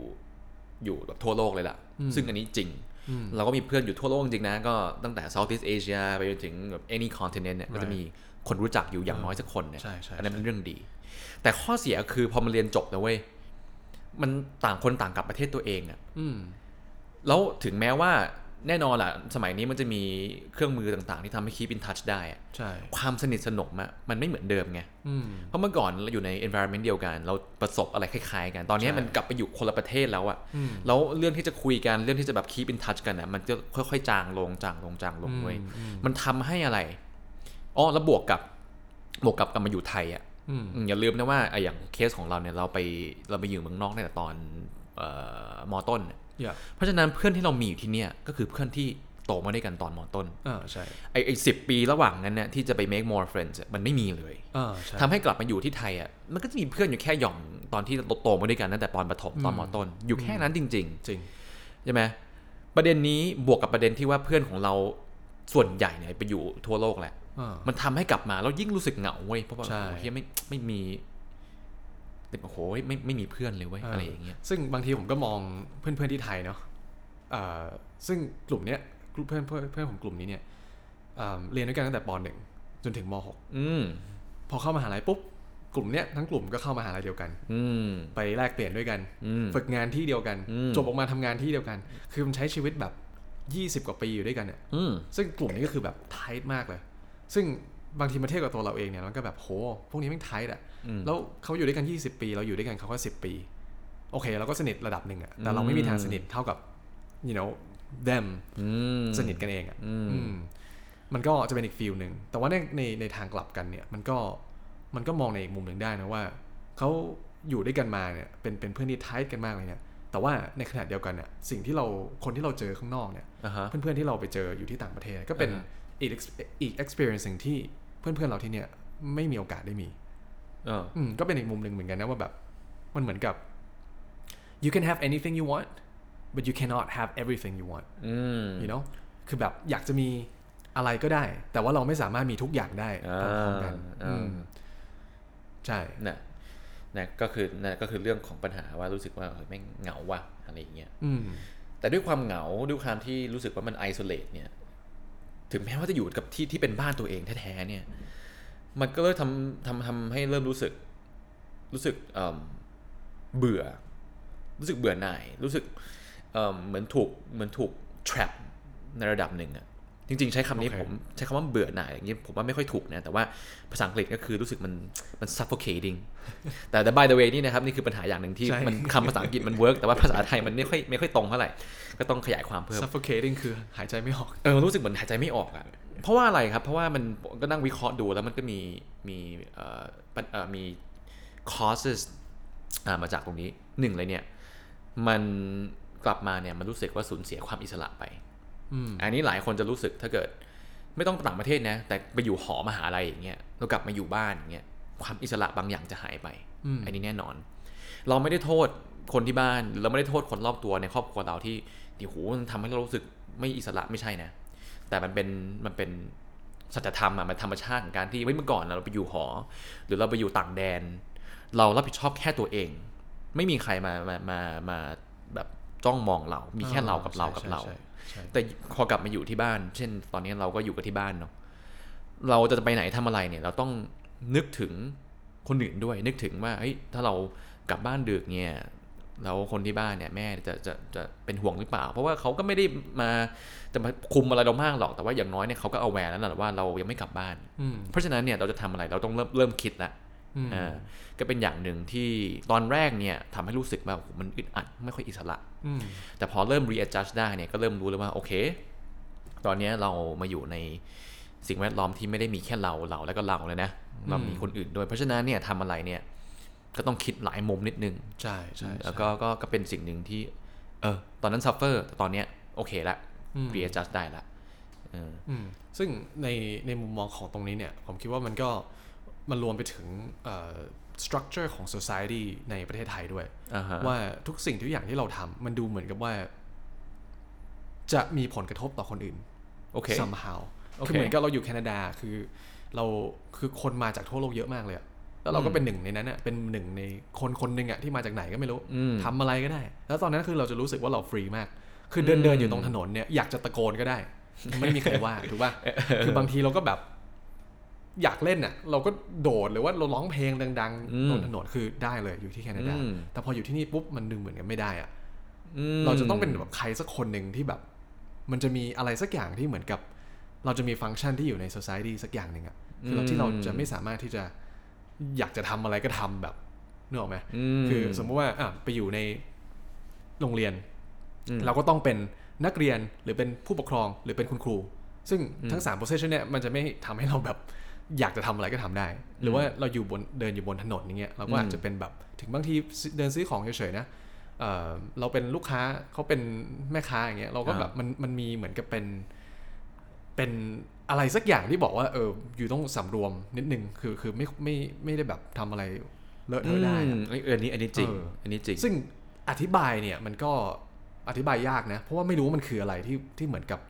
อยู่แบบทั่วโลกเลยล่ะ ซึ่งอันนี้จริงอืมเราก็มีเพื่อนอยู่ทั่วโลกจริงๆนะ ก็ตั้งแต่ Southeast Asia ไปจนถึงแบบ any continent เนี่ยก็จะมีคนรู้จักอยู่อย่างน้อยสักคนเนี่ยใช่ใช่อันนั้นเป็นเรื่องดี แต่ข้อเสียคือพอมาเรียนจบนะเว้ย มันต่างคนต่างกลับประเทศตัวเองอะอืมแล้วถึงแม้ว่า แน่นอนแหละสมัยนี้มันจะมีเครื่องมือต่างๆ ที่ทำให้ keep in touch ได้อะใช่ความสนิทสนมอะมันไม่เหมือนเดิมไงอืมเพราะเมื่อก่อนเราอยู่ใน environment เดียวกัน เราประสบอะไรคล้ายๆ กัน ตอนนี้ใช่มันกลับไปอยู่คนละประเทศแล้วอะอืมแล้วเรื่องที่จะคุยกันเรื่องที่จะแบบ keep in touch กันอะมันจะค่อยๆ จางลงจางลงจางลงเว้ยอืมอืมมันทำให้อะไรอ๋อแล้วบวกกับบวกกับกลับมาอยู่ไทยอะอืมอืมอย่าลืมนะว่าไอ้อย่างเคสของเราเนี่ยเราไปเราไปอยู่เมืองนอกตั้งแต่ตอนเอ่อมอต้น เนี่ยอย่าเพราะฉะนั้นเพื่อนที่เรามีอยู่ที่เนี่ยก็คือเพื่อนที่โตมาด้วยกันตอนมอต้นอ่าใช่ไอ้ไอ้สิปีระหว่างนั้นเนี่ยที่จะไป make more friends อะมันไม่มีเลยอ่าใช่ทำให้กลับมาอยู่ที่ไทยอะมันก็จะมีเพื่อนอยู่แค่หย่อมตอนที่เราโตมาด้วยกันตั้งแต่ตอนประถมตอนมอต้น อยู่แค่นั้นจริงจริงๆใช่ไหมประเด็นนี้บวกกับประเด็นที่ว่าเพื่อนของเราส่วนใหญ่เนี่ยไปอยู่ทั่วโลกแหละอ่ามันทำให้กลับมาแล้วยิ่งรู้สึกเหงาเว้ยเพราะว่าใช่โอ้โหเฮียไม่ไม่มี แต่โอ้โหไม่ไม่มีเพื่อนเลยเว้ยเออออะไรอย่างเงี้ยซึ่งบางทีผมก็มองเพื่อนๆที่ไทยเนาะอ่าซึ่งกลุ่มเนี้ยกลุ่มเพื่อนเพื่อนเพื่อนผมกลุ่มนี้เนี่ยอ่าเรียนด้วยกันตั้งแต่ปหนึ่งจนถึงมหกอืมพอเข้ามหาลัยปุ๊บกลุ่มเนี้ยทั้งกลุ่มก็เข้ามหาลัยเดียวกัน อืมไปแลกเปลี่ยนด้วยกันอืมฝึกงานที่เดียวกันอืมจบออกมาทำงานที่เดียวกัน คือมันใช้ชีวิตแบบ 20 กว่าปีอยู่ด้วยกันเนี่ยอืมซึ่งกลุ่มนี้ก็คือแบบไทท์มากเลย ซึ่งบางทีมาเทียบกับตัวเราเองเนี่ยมันก็แบบโห พวกนี้ไม่ไทท์อะอืม แล้วเขาอยู่ด้วยกัน 20 ปี เราอยู่ด้วยกันเขาก็10 ปี โอเคเราก็สนิทระดับหนึ่งอะแต่เราไม่มีทางสนิทเท่ากับ you know them อืมสนิทกันเองอะอืมอืมมันก็จะเป็นอีกฟิลหนึ่งแต่ว่าในในในทางกลับกันเนี่ย มันก็มันก็มองในอีกมุมหนึ่งได้นะว่าเขาอยู่ด้วยกันมาเนี่ยเป็นเป็นเพื่อนที่ไทท์กันมากเลยเนี่ยแต่ว่าในขณะเดียวกันเนี่ยสิ่งที่เราคนที่เราเจอข้างนอกเนี่ยอ่าฮะเพื่อนๆที่เราไปเจออยู่ที่ต่างประเทศ ก็เป็นอ่าฮะอีก ex- อีก experience หนึ่งที่เพื่อนๆเราที่เนี่ยไม่มีโอกาสได้มีเอออืมก็เป็นอีกมุมหนึ่งเหมือนกันนะว่าแบบมันเหมือนกับ you can have anything you want but you cannot have everything you want อืม you know คือแบบอยากจะมีอะไรก็ได้ แต่ว่าเราไม่สามารถมีทุกอย่างได้อ่าพร้อมๆกันอ่าอืมใช่นะนะก็คือนะก็คือเรื่องของปัญหาว่ารู้สึกว่าเฮ้ยแม่งเหงาว่ะอะไรอย่างเงี้ยอืมแต่ด้วยความเหงาด้วยความที่รู้สึกว่ามันไอโซเลตเนี่ย ถึงแม้ว่าจะอยู่กับที่ที่เป็นบ้านตัวเองแท้ๆเนี่ย มันก็เลยทำทำทำให้เริ่มรู้สึก รู้สึกเอิ่มเบื่อ รู้สึกเบื่อหน่าย รู้สึกเอิ่มเหมือนถูกเหมือนถูก trap ในระดับหนึ่งอะจริงๆ ใช้คำนี้โอเคผมใช้คำว่าเบื่อหน่ายอย่างนี้ผมว่าไม่ค่อยถูกนะ แต่ว่าภาษาอังกฤษก็คือรู้สึกมันมัน suffocating แต่แต่ by the way นี่นะครับ นี่คือปัญหาอย่างหนึ่งที่ใช่มันคำภาษาอังกฤษมัน work แต่ว่าภาษาไทยมันไม่ค่อยไม่ค่อยตรงเท่าไหร่ ก็ต้องขยายความเพิ่ม suffocating คือหายใจไม่ออก เออรู้สึกเหมือนหายใจไม่ออกอะ เพราะว่าอะไรครับ เพราะว่ามันก็นั่งวิเคราะห์ดูแล้วมันก็มีมีเอ่อปัญเอ่อมี causes อ่ามาจากตรงนี้หนึ่งเลยเนี่ย มันกลับมาเนี่ยมันรู้สึกว่าสูญเสียความอิสระไปอืมอันนี้หลายคนจะรู้สึกถ้าเกิด ไม่ต้องต่างประเทศนะ แต่ไปอยู่หอมหาลัยอย่างเงี้ยเรากลับมาอยู่บ้านอย่างเงี้ยความอิสระบางอย่างจะหายไปอืมอันนี้แน่นอน เราไม่ได้โทษคนที่บ้านหรือเราไม่ได้โทษคนรอบตัวในครอบครัวเราที่ที่โหมันทำให้เรารู้สึกไม่อิสระไม่ใช่นะ แต่มันเป็นมันเป็นสัจธรรมอะมันธรรมชาติของการที่เฮ้ยเมื่อก่อนเราไปอยู่หอ หรือเราไปอยู่ต่างแดน เรารับผิดชอบแค่ตัวเอง ไม่มีใครมามามามาแบบจ้องมองเรา มีแค่เรากับเรากับเราใช่ใช่แต่พอกลับมาอยู่ที่บ้าน เช่น ตอนนี้เราก็อยู่กับที่บ้านเนาะเราจะไปไหนทำอะไรเนี่ย เราต้องนึกถึงคนอื่นด้วย นึกถึงว่าเฮ้ยถ้าเรากลับบ้านดึกเนี่ย แล้วคนที่บ้านเนี่ยแม่จะจะจะเป็นห่วงหรือเปล่า เพราะว่าเขาก็ไม่ได้มาจะมาคุมอะไรเรามากหรอกแต่ว่าอย่างน้อยเนี่ยเขาก็เอาแวร์แล้วแหละว่าเรายังไม่กลับบ้านอืมเพราะฉะนั้นเนี่ยเราจะทำอะไรเราต้องเริ่มเริ่มคิดแล้วอืมอ่าก็เป็นอย่างหนึ่งที่ตอนแรกเนี่ยทำให้รู้สึกว่าโอ้โหมันอึดอัดไม่ค่อยอิสระอืมแต่พอเริ่ม readjust ได้เนี่ยก็เริ่มรู้แล้วว่าโอเค ตอนเนี้ยเรามาอยู่ในสิ่งแวดล้อมที่ไม่ได้มีแค่เราเราแล้วก็เราเลยนะเรามีคนอื่นด้วยเพราะฉะนั้นเนี่ยทำอะไรเนี่ย ก็ต้องคิดหลายมุมนิดนึง ใช่ใช่แล้วก็ก็ก็เป็นสิ่งหนึ่งที่ เออ ตอนนั้นซัฟเฟอร์แต่ตอนเนี้ยโอเคละเรียจัดได้ละเอออืมซึ่งในในมุมมองของตรงนี้เนี่ย ผมคิดว่ามันก็มันรวมไปถึงเอ่อ structure ของ society ในประเทศไทยด้วยอ่าฮะว่าทุกสิ่งทุกอย่างที่เราทำมันดูเหมือนกับว่า จะมีผลกระทบต่อคนอื่นโอเค somehow โอเคคือเหมือนกับเราอยู่แคนาดาคือเราคือคนมาจากทั่วโลกเยอะมากเลยอะ แล้วเราก็เป็นหนึ่งในนั้นอะเป็นหนึ่งในคนคนหนึ่งอะที่มาจากไหนก็ไม่รู้อืมทำอะไรก็ได้ แล้วตอนนั้นคือเราจะรู้สึกว่าเราฟรีมาก คือเดินเดินอยู่ตรงถนนเนี่ยอยากจะตะโกนก็ได้ ไม่มีใครว่าถูกป่ะคือบางทีเราก็แบบ อยากเล่นอะเราก็โดดหรือว่าเราร้องเพลงดังอืๆมบนถนนคือได้เลยอยู่ที่แคนาดาอืมแต่พออยู่ที่นี่ปุ๊บมันดึงเหมือนกันไม่ได้อะอืมเราจะต้องเป็นแบบใครสักคนหนึ่งที่แบบ มันจะมีอะไรสักอย่างที่เหมือนกับ เราจะมีฟังก์ชันที่อยู่ใน society สักอย่างหนึ่งอะคือเราที่เราจะไม่สามารถที่จะ อยากจะทำอะไรก็ทำแบบนึกออกไหมมคือสมมติว่าอะไปอยู่ในโรงเรียนอืมเราก็ต้องเป็นนักเรียนหรือเป็นผู้ปกครองหรือเป็นคุณครู ซึ่งทั้ง3 position เนี่ยมันจะไม่ทำให้เราแบบอยากจะทำอะไรก็ทำได้ หรือว่าเราอยู่บนเดินอยู่บนถนนอย่างเงี้ยเราก็อาจจะเป็นแบบถึงบางทีเดินซื้อของเฉยๆนะเอ่อเราเป็นลูกค้าเขาเป็นแม่ค้าอย่างเงี้ยเราก็แบบมันมันมีเหมือนกับเป็นเป็น อะไรสักอย่างที่บอกว่าเอออยู่ต้องสำรวมนิดนึงคือคือไม่ไม่ไม่ได้แบบทำอะไรเลอะเทอะได้อะอืมเอ้ยเอออันนี้อันนี้จริงเอออัอันนี้จริง ซึ่งอธิบายเนี่ยมันก็อธิบายยากนะ เพราะว่าไม่รู้ว่ามันคืออะไรที่ที่เหมือนกับ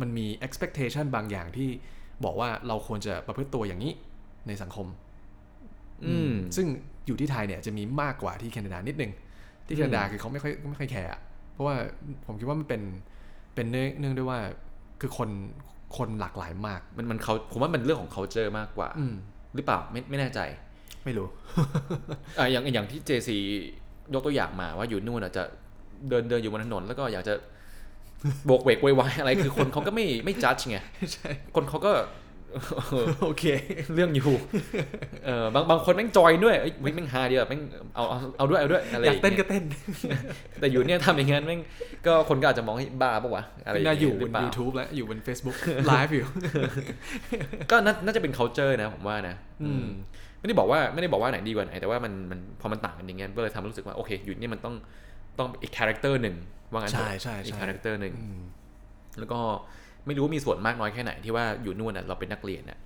มันมี expectation บางอย่างที่บอกว่าเราควรจะประพฤติตัวอย่างนี้ในสังคม อืม ซึ่งอยู่ที่ไทยเนี่ยจะมีมากกว่าที่แคนาดานิดนึง ที่แคนาดาคือเขาไม่ค่อยไม่ค่อยแคร์อะเพราะว่าผมคิดว่ามันเป็นเป็นเนื่องเนื่องด้วยว่าคือคน คนหลากหลายมาก มันมันเขาผมว่ามันเรื่องของ culture มากกว่าอืมหรือเปล่าไม่ไม่แน่ใจ ไม่รู้อ่าอย่างอย่างที่ JC ยกตัวอย่างมาว่าอยู่นู่นอาจจะเดินเดินอยู่บนถนนแล้วก็อยากจะโบกเวกโวยวายอะไรคือคนเขาก็ไม่ไม่จัดไงใช่คนเขาก็ โอเค เรื่องอยู่เออบางบางคนแม่งจอยด้วยเอ้ยเฮ้ยแม่งฮาดีอะแม่งเอาเอาเอาด้วยเอาด้วยอะไรอยากเต้นงก็งี้เต้น แต่อยู่เนี่ยทำอย่างงั้นแม่งก็คนก็อาจจะมองให้บ้าปะวะอะไรอย่างน่าเงี้อยู่หบรืนเปล่า YouTube แล้วอยู่บน Facebook live อยู่ ก็น่าน่าจะเป็น culture นะผมว่านะ อืมไม่ได้บอกว่าไม่ได้บอกว่าไหนดีกว่าไหนแต่ว่ามันมันพอมันต่างกันอย่างเงี้ยก็เลยทำให้รู้สึกว่าโอเคอยู่นี่มันต้องต้องอีก character หนึ่งว่างั้นเถอะใช่ใช่ใช่อีก character หนึ่งอืมแล้วก็ ไม่รู้ว่ามีส่วนมากน้อยแค่ไหนที่ว่าอยู่นู่นน่ะเราเป็นนักเรียนน่ะ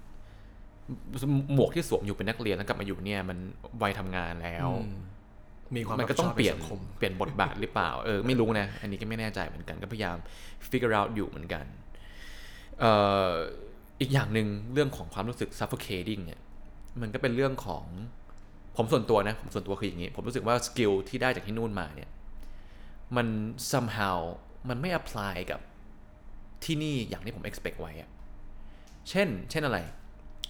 หมวกที่สวมอยู่เป็นนักเรียนแล้วกลับมาอยู่เนี่ยมันวัยทำงานแล้วอืมมีความมันก็ต้องรับเปผิดชลี่ยบนในสังคมเปลี่ยนบทบาทหรือเปล่า เออไม่รู้นะ อันนี้ก็ไม่แน่ใจเหมือนกันก็พยายาม figure out อยู่เหมือนกันเอ่ออีกอย่างหนึ่งเรื่องของความรู้สึก suffocating เนี่ยมันก็เป็นเรื่องของผมส่วนตัวนะ ผมส่วนตัวคืออย่างนี้ ผมรู้สึกว่า skill ที่ได้จากที่นู่นมาเนี่ย มัน somehow มันไม่ apply กับ ที่นี่อย่างที่ผม expect ไว้อะเช่น เช่นอะไร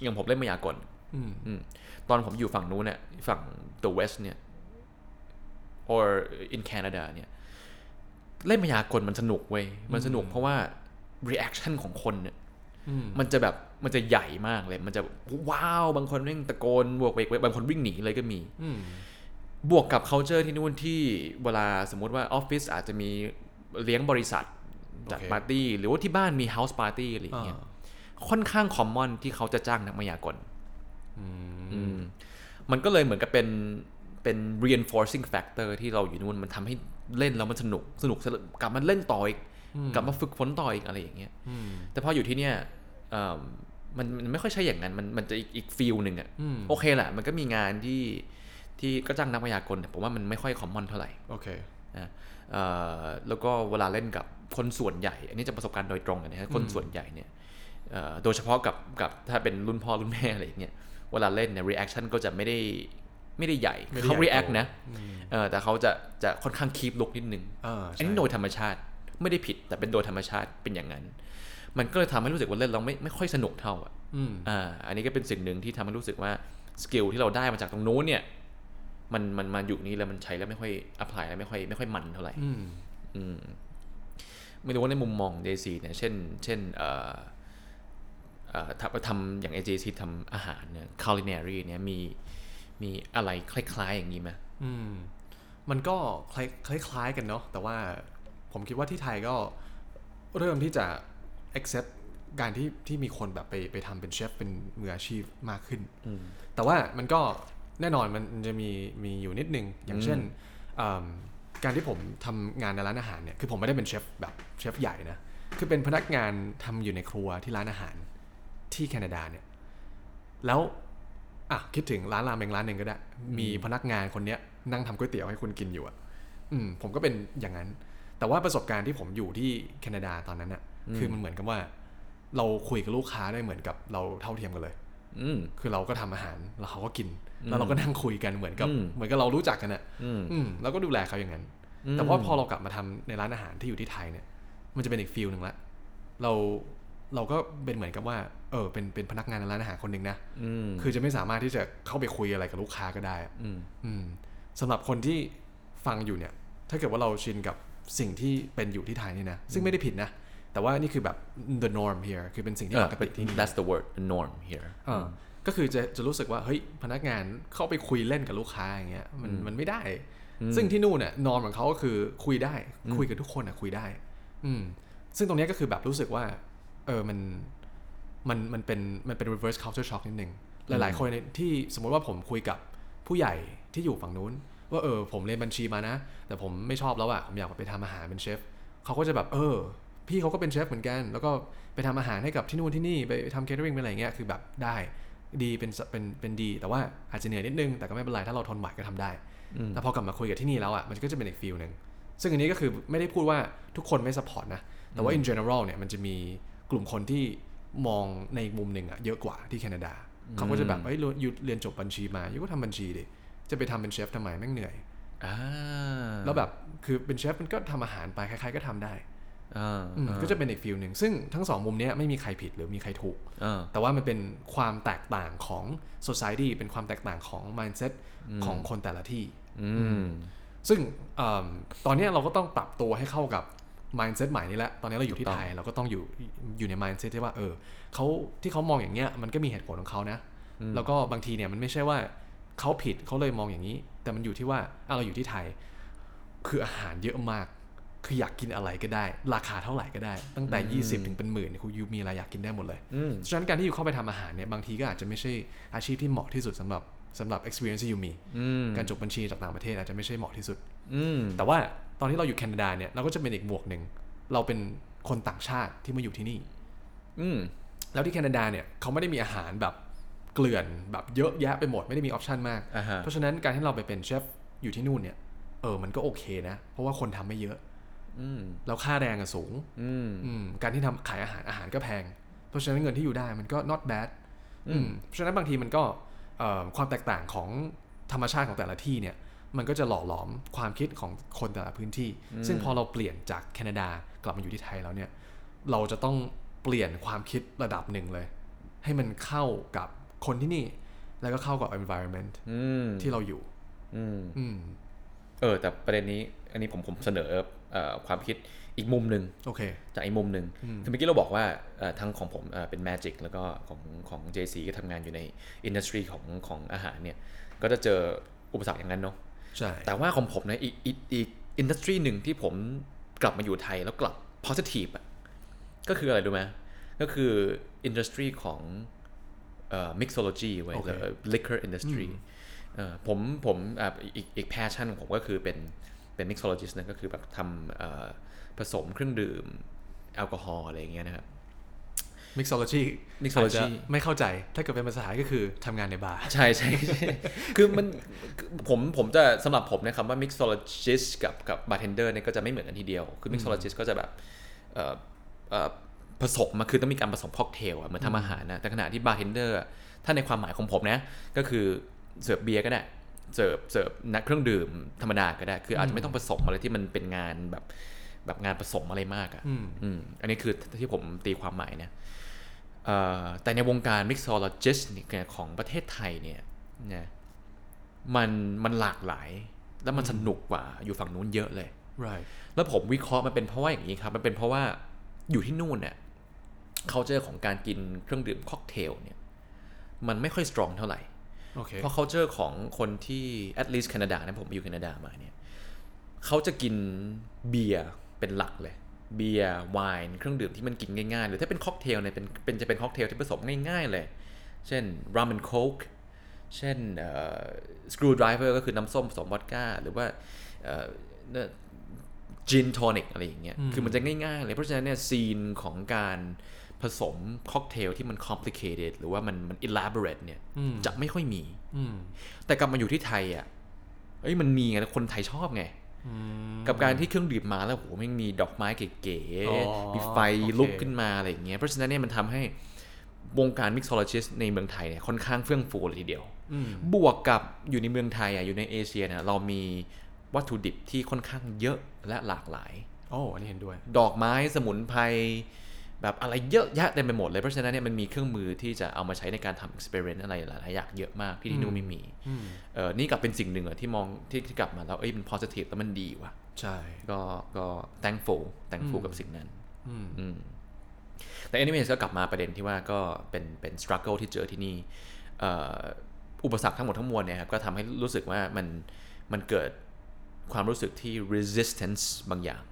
อย่างผมเล่นมายากลอืมอืมตอนผมอยู่ฝั่งนู้นเนี่ยฝั่ง the west เนี่ย or in Canada เนี่ยเล่นมายากลมันสนุกเว้ย มันสนุกเพราะว่า reaction ของคนเนี่ยอืมมันจะแบบมันจะใหญ่มากเลย มันจะว้าว บางคนเร่งตะโกนบวกเวกบางคนวิ่งหนีเลยก็มีอืมบวกกับ culture ที่นู่นที่เวลาสมมุติว่าออฟฟิศอาจจะมีเลี้ยงบริษัท จัดโอเคปาร์ตี้ หรือว่าที่บ้านมี house party อะไรอย่างเงี้ยค่อนข้าง common ที่เขาจะจ้างนักมายากลอืมอืมมันก็เลยเหมือนกับเป็นเป็น reinforcing factor ที่เราอยู่นู่นมันทำให้เล่นแล้วมันสนุกสนุกสนุกกลับมาเล่นต่ออีกกลับมาฝึกฝนต่ออีกอะไรอย่างเงี้ยอืมแต่พออยู่ที่เนี่ยเอิ่มมันมันไม่ค่อยใช่อย่างนั้น มันมันจะอีกอีกฟิลหนึ่งอะอืมโอเคแหละ มันก็มีงานที่ที่ก็จ้างนักพยากลแต่ผมว่ามันไม่ค่อยคอมมอนเท่าไหร่โอเคนะเอ่อ แล้วก็เวลาเล่นกับคนส่วนใหญ่ อันนี้จะประสบการณ์โดยตรงเลยนะฮะคนส่วนใหญ่เนี่ยเอ่อโดยเฉพาะกับกับถ้าเป็นรุ่นพ่อรุ่นแม่อะไรอย่างเงี้ยเวลาเล่นเนี่ย reaction ก็จะไม่ได้ไม่ได้ใหญ่ไม่ได้เขาใหญ่ react โตนะเออแต่เขาจะจะค่อนข้างคีบลุกนิดนึงอ่าอันใช่นี้โดยธรรมชาติไม่ได้ผิดแต่เป็นโดยธรรมชาติเป็นอย่างนั้น มันก็เลยทำให้รู้สึกว่าเล่นเราไม่ไม่ค่อยสนุกเท่าอะอืมอ่าอันนี้ก็เป็นสิ่งหนึ่งที่ทำให้รู้สึกว่าskill ที่เราได้มาจากตรงนู้นเนี่ย มันมันมาอยู่นี่แล้วมันใช้แล้วไม่ค่อย apply แล้วไม่ค่อยไม่ค่อยมันเท่าไหร่อืมอืมไม่รู้ว่าในมุมมอง JC เนี่ยเช่น เช่นเอ่อเอ่อทำทำอย่าง AJC ทำอาหารเนี่ย culinary เนี่ยมีมีอะไรคล้าย ๆ อย่างนี้ไหมอืมมันก็คล้ายคล้ายๆกันเนาะแต่ว่าผมคิดว่าที่ไทยก็เริ่มที่จะ accept การที่ที่มีคนแบบไปไปทำเป็นเชฟเป็นมืออาชีพมากขึ้น แต่ว่ามันก็ แน่นอนมันมันจะมีมีอยู่นิดนึง อย่างเช่นอืมการที่ผมทำงานในร้านอาหารเนี่ยคือผมไม่ได้เป็นเชฟแบบเชฟใหญ่นะคือเป็นพนักงานทำอยู่ในครัวที่ร้านอาหารที่แคนาดาเนี่ยแล้วอะคิดถึงร้านราเมงร้านหนึ่งก็ได้ มีพนักงานคนเนี้ยนั่งทำก๋วยเตี๋ยวให้คุณกินอยู่อะอืมผมก็เป็นอย่างนั้น แต่ว่าประสบการณ์ที่ผมอยู่ที่แคนาดาตอนนั้นน่ะคือมันเหมือนกับว่า เราคุยกับลูกค้าได้เหมือนกับเราเท่าเทียมกันเลย อืมคือเราก็ทำอาหารแล้วเขาก็กิน แล้วเราก็นั่งคุยกันเหมือนกับอืมเหมือนกับเรารู้จักกันอะอืมอืมแล้วก็ดูแลเขาอย่างนั้นอืมแต่ว่าพอเรากลับมาทำในร้านอาหารที่อยู่ที่ไทยเนี่ย มันจะเป็นอีกฟิลหนึ่งละ เราเราก็เป็นเหมือนกับว่า เออ เป็นเป็นพนักงานในร้านอาหารคนหนึ่งนะอืมคือจะไม่สามารถที่จะเข้าไปคุยอะไรกับลูกค้าก็ได้อะอืมอืมสำหรับคนที่ฟังอยู่เนี่ย ถ้าเกิดว่าเราชินกับสิ่งที่เป็นอยู่ที่ไทยนี่นะ ซึ่งไม่ได้ผิดนะ แต่ว่านี่คือแบบ the norm here คือเป็นสิ่งที่เอปอกติที่นี่ that's the word the norm here เออ ก็คือจะจะรู้สึกว่าเฮ้ยพนักงานเข้าไปคุยเล่นกับลูกค้าอย่างเงี้ยมันมันไม่ได้ ซึ่งที่นู่นเนี่ยนอนของเขาก็คือคุยได้ คุยกับทุกคนอะคุยได้ อืมซึ่งตรงเนี้ยก็คือแบบรู้สึกว่า เออมันมันมันเป็นมันเป็น reverse culture shock นิดนึงหลาย ๆ คนเนี่ยที่สมมติว่าผมคุยกับผู้ใหญ่ที่อยู่ฝั่งนู้น ว่าเออผมเรียนบัญชีมานะ แต่ผมไม่ชอบแล้วอะผมอยากไปทำอาหารเป็นเชฟเขาก็จะแบบเออ พี่เขาก็เป็นเชฟเหมือนกัน แล้วก็ไปทำอาหารให้กับที่นู่นที่นี่ไปทำ catering เป็นอะไรเงี้ยคือแบบได้ ดีเป็นสเป็นเป็นดี แต่ว่าอาจจะเหนื่อยนิดนึงแต่ก็ไม่เป็นไรถ้าเราทนไหวก็ทำได้แต่พอกลับมาคุยกับที่นี่แล้วอะมันก็จะเป็นอีกฟีลหนึ่งซึ่งอันนี้ก็คือไม่ได้พูดว่าทุกคนไม่ support นะแต่ว่า in general เนี่ยมันจะมีกลุ่มคนที่มองในมุมหนึ่งอะเยอะกว่าที่แคนาดาเขาก็จะแบบเฮ้ยยูเรียนจบบัญชีมายูก็ทำบัญชีดิจะไปทำเป็นเชฟทำไมแม่งเหนื่อยอ่าแล้วแบบคือเป็นเชฟมันก็ทำอาหารไปใครๆก็ทำได้อ่าอืม ก็จะเป็นอีกฟีลหนึ่งซึ่งทั้งสองมุมเนี้ยไม่มีใครผิดหรือมีใครถูกอ่าแต่ว่ามันเป็นความแตกต่างของ society เป็นความแตกต่างของ mindset ของคนแต่ละที่อืมซึ่งเอมตอนเนี้ยเราก็ต้องปรับตัวให้เข้ากับ mindset ใหม่นี้แหละ ตอนนี้เราอยู่ที่ถูกต้องไทยเราก็ต้องอยู่อยู่ใน mindset ที่ว่าเออเขาที่เขามองอย่างเงี้ยมันก็มีเหตุผลของเขานะ แล้วก็บางทีเนี่ยมันไม่ใช่ว่าเขาผิดเขาเลยมองอย่างนี้ แต่มันอยู่ที่ว่าอะเราอยู่ที่ไทย คืออาหารเยอะมาก คืออยากกินอะไรก็ได้ ราคาเท่าไหร่ก็ได้ ตั้งแต่ 20 ถึงเป็นหมื่นคุณยูมีอะไรอยากกินได้หมดเลยอืมฉะนั้นการที่อยู่เข้าไปทำอาหารเนี่ยบางทีก็อาจจะไม่ใช่อาชีพที่เหมาะที่สุดสำหรับสำหรับ experience ที่ยูมีอืมการจบบัญชีจากต่างประเทศอาจจะไม่ใช่เหมาะที่สุดอืมแต่ว่าตอนที่เราอยู่แคนาดาเนี่ยเราก็จะเป็นอีกหมวกหนึ่งเราเป็นคนต่างชาติที่มาอยู่ที่นี่ อืมแล้วที่แคนาดาเนี่ยเขาไม่ได้มีอาหารแบบเกลื่อนแบบเยอะแยะไปหมดไม่ได้มีออปชันมากอ่าฮะเพราะฉะนั้นการที่เราไปเป็นเชฟอยู่ที่นู่นเนี่ยเออมันก็โอเคนะ เพราะว่าคนทำไม่เยอะอืม แล้วค่าแรงอะสูงอืมอืมการที่ทำขายอาหารอาหารก็แพง เพราะฉะนั้นเงินที่อยู่ได้มันก็ not bad อืมเพราะฉะนั้นบางทีมันก็เอ่อความแตกต่างของธรรมชาติของแต่ละที่เนี่ยมันก็จะหล่อหลอมความคิดของคนแต่ละพื้นที่ ซึ่งพอเราเปลี่ยนจากแคนาดากลับมาอยู่ที่ไทยแล้วเนี่ย เราจะต้องเปลี่ยนความคิดระดับหนึ่งเลย ให้มันเข้ากับคนที่นี่ แล้วก็เข้ากับ environment อืมที่เราอยู่ อืมอืม เออ แต่ประเด็นนี้ อันนี้ผมผมเสนอเอ่อความคิดอีกมุมหนึ่งโอเค จากอีกมุมหนึ่งคือเมื่อกี้เราบอกว่าเอ่อทั้งของผมเอ่อเป็น Magic แล้วก็ของของ JC ก็ทำงานอยู่ใน industry ของของอาหารเนี่ย ก็จะเจออุปสรรคอย่างนั้นเนาะใช่แต่ว่าของผมนะอีกอีกอีก industry หนึ่งที่ผมกลับมาอยู่ไทยแล้วกลับ positive อะก็คืออะไรรู้ไหมก็คือ industry ของเอ่อ mixology ไว้ยโอเคหรือ liquor industry เอ่อ ผมผมอะอีกอีก passion ของผมก็คือเป็นเป็น mixologist นะก็คือแบบทำเอ่อผสมเครื่องดื่มแอลกอฮอล์อะไรอย่างเงี้ยนะครับ mixology mixology อาจจะไม่เข้าใจ ถ้าเกิดเป็นภาษาไทยก็คือทำงานในบาร์ ใช่ใช่ใช่คือมันคือผมผมจะสำหรับผมนะครับว่า mixologist กับกับ bartender เนี่ยก็จะไม่เหมือนกันทีเดียว คือ mixologist ก็จะแบบเอ่อเอ่อผสมมาคือต้องมีการผสมค็อกเทลอะเหมือนทำอาหารนะ แต่ขณะที่ bartender อะถ้าในความหมายของผมนะ ก็คือ เสิร์ฟเบียร์ก็ได้เสิร์ฟเสิร์ฟนักเครื่องดื่มธรรมดาก็ได้ คืออาจจะไม่ต้องผสมอะไรที่มันเป็นงานแบบแบบงานผสมอะไรมากอะอืมอืมอันนี้คือที่ผมตีความหมายนะเอ่อแต่ในวงการ mixologist เนี่ยของประเทศไทยเนี่ยนะมันมันหลากหลาย แล้วมันสนุกกว่าอยู่ฝั่งนู้นเยอะเลย right แล้วผมวิเคราะห์มันเป็นเพราะว่าอย่างนี้ครับ มันเป็นเพราะว่าอยู่ที่นู่นเนี่ยเขาเจอของการกินเครื่องดื่มค็อกเทลเนี่ย มันไม่ค่อย strong เท่าไหร่โอ เคเพราะ culture ของคนที่ at least แคนาดานะผมไปอยู่แคนาดามาเนี่ยเขาจะกินเบียร์เป็นหลักเลย เบียร์ไวน์เครื่องดื่มที่มันกินง่ายๆ หรือถ้าเป็นค็อกเทลเนี่ยเป็นเป็นจะเป็นค็อกเทลที่ผสมง่ายๆเลย เช่น rum and Coke เช่น screwdriver ก็คือน้ำส้มผสมวอดก้า หรือว่าgin tonic อะไรอย่างเงี้ยคือมันจะง่ายๆเลยเพราะฉะนั้นเนี่ย scene ของการ ผสมค็อกเทลที่มัน complicated หรือว่ามันมัน elaborate เนี่ยจะไม่ค่อยมีอืมแต่กลับมาอยู่ที่ไทยอะเอ้ยมันมีไงแล้วคนไทยชอบไงกับการที่เครื่องดื่มมาแล้วโหแม่งมีดอกไม้เก๋อ๋อๆมีไฟโอเคลุกขึ้นมาอะไรอย่างเงี้ยเพราะฉะนั้นเนี่ยมันทำให้วงการ mixologist ในเมืองไทยเนี่ยค่อนข้างเฟื่องฟูเลยทีเดียวอืมบวกกับอยู่ในเมืองไทยอะอยู่ในเอเชียเนี่ยเรามีวัตถุดิบที่ค่อนข้างเยอะและหลากหลายโอ้อันนี้เห็นด้วย ดอกไม้สมุนไพร แบบอะไรเยอะแยะเต็มไปหมดเลย เพราะฉะนั้นเนี่ยมันมีเครื่องมือที่จะเอามาใช้ในการทำ experiment อะไรหลายๆอย่างเยอะมากที่ที่นู่นไม่มีอืมเออนี่กลับเป็นสิ่งหนึ่งอะที่มองที่ที่กลับมาแล้วเอ้ยมัน positive แล้วมันดีว่ะใช่ก็ก็ thankful thankful กับสิ่งนั้นอืมอืมแต่ anyways ก็กลับมาประเด็นที่ว่าก็เป็นเป็น struggle ที่เจอที่นี่เอ่ออุปสรรคทั้งหมดทั้งมวลเนี่ยครับก็ทำให้รู้สึกว่ามันมันเกิดความรู้สึกที่ resistance บางอย่าง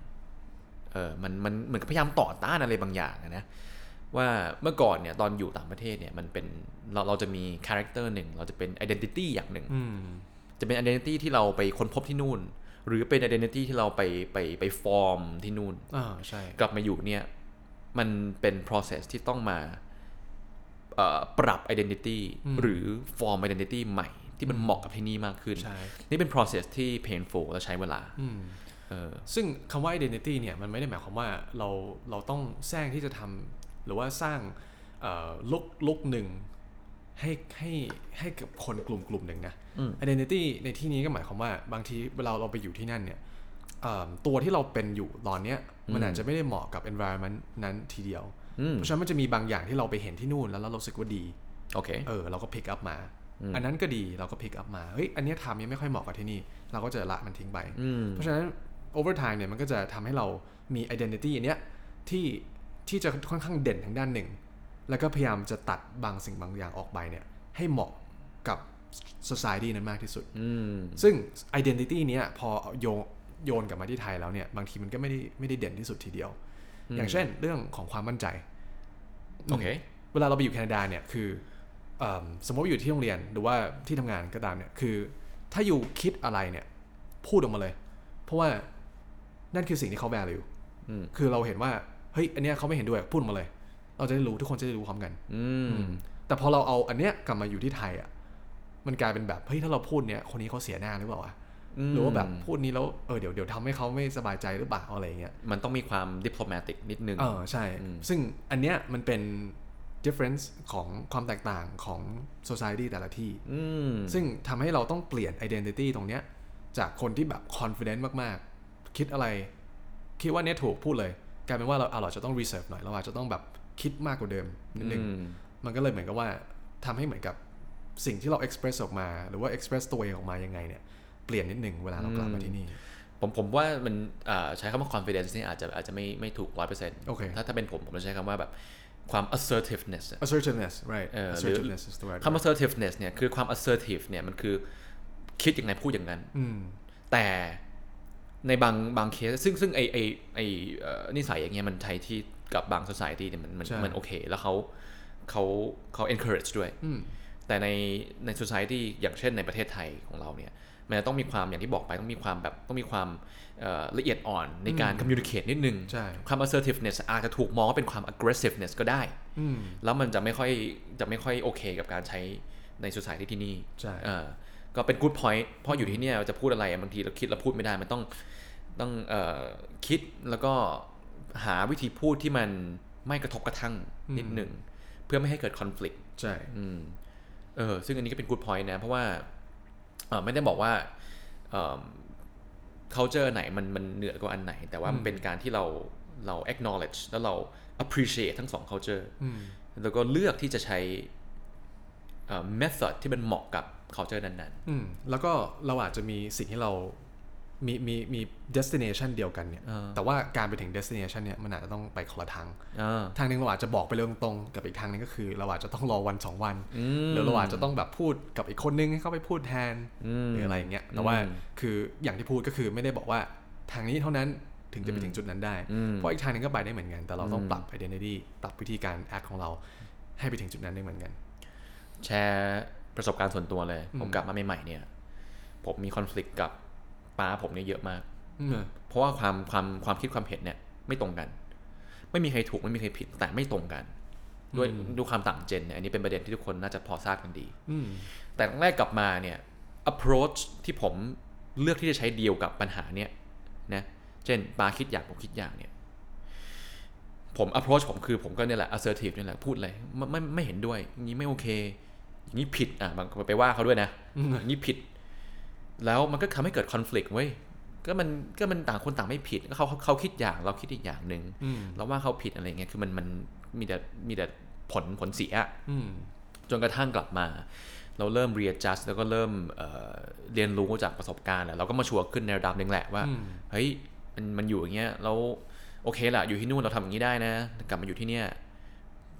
เออมันมันเหมือนกับพยายามต่อต้านอะไรบางอย่างอะนะว่าเมื่อก่อนเนี่ยตอนอยู่ต่างประเทศเนี่ยมันเป็นเราเราจะมี character หนึ่งเราจะเป็น identity อย่างหนึ่งอืมจะเป็น identity ที่เราไปค้นพบที่นู่น หรือเป็น identity ที่เราไปไปไปฟอร์มที่นู่นอ่าใช่กลับมาอยู่เนี่ยมันเป็น process ที่ต้องมาเอ่อปรับ identity หรือ form identity ใหม่ที่มันเหมาะกับที่นี่มากขึ้นใช่นี่เป็น process ที่ painful และใช้เวลาอืมเออ ซึ่งคำว่า identity เนี่ยมันไม่ได้หมายความว่าเราเราต้องแซงที่จะทำหรือว่าสร้างลุกลุกหนึ่งให้ให้ให้กับคนกลุ่มกลุ่มหนึ่งนะอืม identity ในที่นี้ก็หมายความว่าบางทีเวลาเราไปอยู่ที่นั่นเนี่ยเอ่อตัวที่เราเป็นอยู่ตอนเนี้ยมันอาจจะไม่ได้เหมาะกับ environment นั้นทีเดียวอืมเพราะฉะนั้นมันจะมีบางอย่างที่เราไปเห็นที่นู่นแล้วเรารู้สึกว่าดีโอเคเออเราก็ pick up มา อันนั้นก็ดีเราก็ pick up มาเฮ้ยอันเนี้ยทำยังไม่ค่อยเหมาะกับที่นี่ เราก็จะละมันทิ้งไปอืมเพราะฉะนั้น over time เนี่ยมันก็จะทำให้เรามี identity อันเนี้ยที่ที่จะค่อนข้างเด่นทางด้านหนึ่ง แล้วก็พยายามจะตัดบางสิ่งบางอย่างออกไปเนี่ยให้เหมาะกับ society นั้นมากที่สุดอืมซึ่ง identity เนี้ยพอโยงโยนกลับมาที่ไทยแล้วเนี่ยบางทีมันก็ไม่ได้ไม่ได้เด่นที่สุดทีเดียว อย่างเช่นเรื่องของความมั่นใจโอเคเวลาเราไปอยู่แคนาดาเนี่ยคือเอมสมมติว่าอยู่ที่โรงเรียนหรือว่าที่ทำงานก็ตามเนี่ยคือ ถ้าอยู่คิดอะไรเนี่ยพูดออกมาเลย เพราะว่า นั่นคือสิ่งที่เขา value อืมคือเราเห็นว่า เฮ้ย อันเนี้ยเขาไม่เห็นด้วย พูดออกมาเลย เราจะได้รู้ทุกคนจะได้รู้พร้อมกัน อืมแต่พอเราเอาอันเนี้ยกลับมาอยู่ที่ไทยอะ มันกลายเป็นแบบ เฮ้ย ถ้าเราพูดเนี่ยคนนี้เขาเสียหน้าหรือเปล่าวะหรือว่าแบบพูดนี้แล้ว เออ เดี๋ยวเดี๋ยวทำให้เขาไม่สบายใจหรือเปล่าอะไรอย่างเงี้ย มันต้องมีความ diplomatic นิดนึง เออ ใช่ ซึ่งอันเนี้ยมันเป็น difference ของความแตกต่างของ society แต่ละที่อืมซึ่งทำให้เราต้องเปลี่ยน identity ตรงเนี้ยจากคนที่แบบ confident มากๆ คิดอะไร คิดว่าเนี้ยถูกพูดเลย กลายเป็นว่าเราเอาเราจะต้อง reserve หน่อยเราอาจจะต้องแบบคิดมากกว่าเดิมนิดนึงอืมมันก็เลยเหมือนกับว่าทำให้เหมือนกับสิ่งที่เรา express ออกมา หรือว่า express ตัวเองออกมายังไงเนี่ยเปลี่ยนนิดนึงเวลาเรากลับมาที่นี่ ผมผมว่ามันอ่าใช้คำว่า confidence นี่อาจจะอาจจะไม่ไม่ถูกร้อยเปอร์เซ็นต์โอเคถ้าถ้าเป็นผมผมจะใช้คำว่าแบบความ assertiveness อะ assertiveness right เออหรือ assertiveness is the right คำ assertiveness เนี่ยคือความ assertive เนี่ยมันคือคิดยังไงพูดอย่างนั้นอืมแต่ ในบางบางเคสซึ่งซึ่งไอไอไอเอ่อนิสัยอย่างเงี้ยมันใช้ที่กับบาง society เนี่ยมันมันใช่มันโอเค แล้วเขาเขาเขา encourage ด้วยอืมแต่ในใน society อย่างเช่นในประเทศไทยของเราเนี่ยมันจะต้องมีความอย่างที่บอกไปต้องมีความแบบต้องมีความเอ่อละเอียดอ่อนในการ communicate นิดนึงใช่ความ assertiveness อาจจะถูกมองว่าเป็นความ aggressiveness ก็ได้อืมแล้วมันจะไม่ค่อยจะไม่ค่อยโอเคกับการใช้ใน society ที่นี่ ใช่เออก็เป็น good point เพราะอยู่ที่เนี่ยจะพูดอะไรอะบางทีเราคิดเราพูดไม่ได้มันต้องต้องเอ่อคิดแล้วก็หาวิธีพูดที่มันไม่กระทบกระทั่งนิดหนึ่ง เพื่อไม่ให้เกิด conflict ใช่อืมเออซึ่งอันนี้ก็เป็น good point นะ เพราะว่าเอ่อไม่ได้บอกว่าเอ่อ culture ไหนมันมันเหนือกว่าอันไหน แต่ว่ามันเป็นการที่เราเรา acknowledge แล้วเรา appreciate ทั้งสอง culture อืมแล้วก็เลือกที่จะใช้เอ่อ method ที่มันเหมาะกับ culture นั้นอืมแล้วก็เราอาจจะมีสิ่งที่เรามีมีมี destination เดียวกันเนี่ยอ่าแต่ว่าการไปถึง destination เนี่ยมันอาจจะต้องไปคนละทางๆอ่าทางหนึ่งเราอาจจะบอกไปเรื่องตรงๆกับอีกทางหนึงก็คือ เราอาจจะต้องรอวันสองวันอืมหรือเราอาจจะต้องแบบพูดกับอีกคนนึงให้เขาไปพูดแทนอืมหรืออะไรอย่างเงี้ยแต่ว่าอืมคืออย่างที่พูดก็คือไม่ได้บอกว่าทางนี้เท่านั้นถึงจะไปถึงจุดนั้นได้อืมเพราะอีกทางหนึงก็ไปได้เหมือนกัน แต่เราต้องอืมปรับ identity ปรับวิธีการ act ของเราให้ไปถึงจุดนั้นได้เหมือนกัน แชร์ ประสบการณ์ส่วนตัวเลย ผมกลับมาใหม่ๆเนี่ย ผมมีคอน FLICT กับป้าผมเนี่ยเยอะมากอืมเพราะว่าความความความคิดความเห็นเนี่ย ไม่ตรงกัน ไม่มีใครถูกไม่มีใครผิดแต่ไม่ตรงกัน ด้วยด้วยความต่างเจนเนี่ยอันนี้เป็นประเด็นที่ทุกคนน่าจะพอทราบกันดีอืมแต่ครั้งแรกกลับมาเนี่ย approach ที่ผมเลือกที่จะใช้เดียวกับปัญหาเนี่ยนะเช่นปาคิดอย่างผมคิดอย่างเนี่ย ผม approach ผมคือผมก็เนี่ยแหละ assertive เนี่ยแหละพูดเลยไม่ไม่ไม่เห็นด้วยอย่างนี้ไม่โอเคอย่าง นี้ผิดอะบางคนไปว่าเขาด้วยนะอย่างนี้ผิด แล้วมันก็ทำให้เกิด conflict เว้ยก็มันก็มันต่างคนต่างไม่ผิดก็เขาเขาเขาคิดอย่างเราคิดอีกอย่างหนึ่งอืมเราว่าเขาผิดอะไรเงี้ยคือมันมันมีแต่มีแต่ผลผลเสียอืมจนกระทั่งกลับมา เราเริ่ม readjust แล้วก็เริ่มเอ่อเรียนรู้จากประสบการณ์แหละเราก็ mature ขึ้นในระดับหนึ่งแหละว่าอืมเฮ้ยมันมันอยู่อย่างเงี้ยแล้วโอเคละอยู่ที่นู่นเราทำอย่างนี้ได้นะ กลับมาอยู่ที่เนี่ย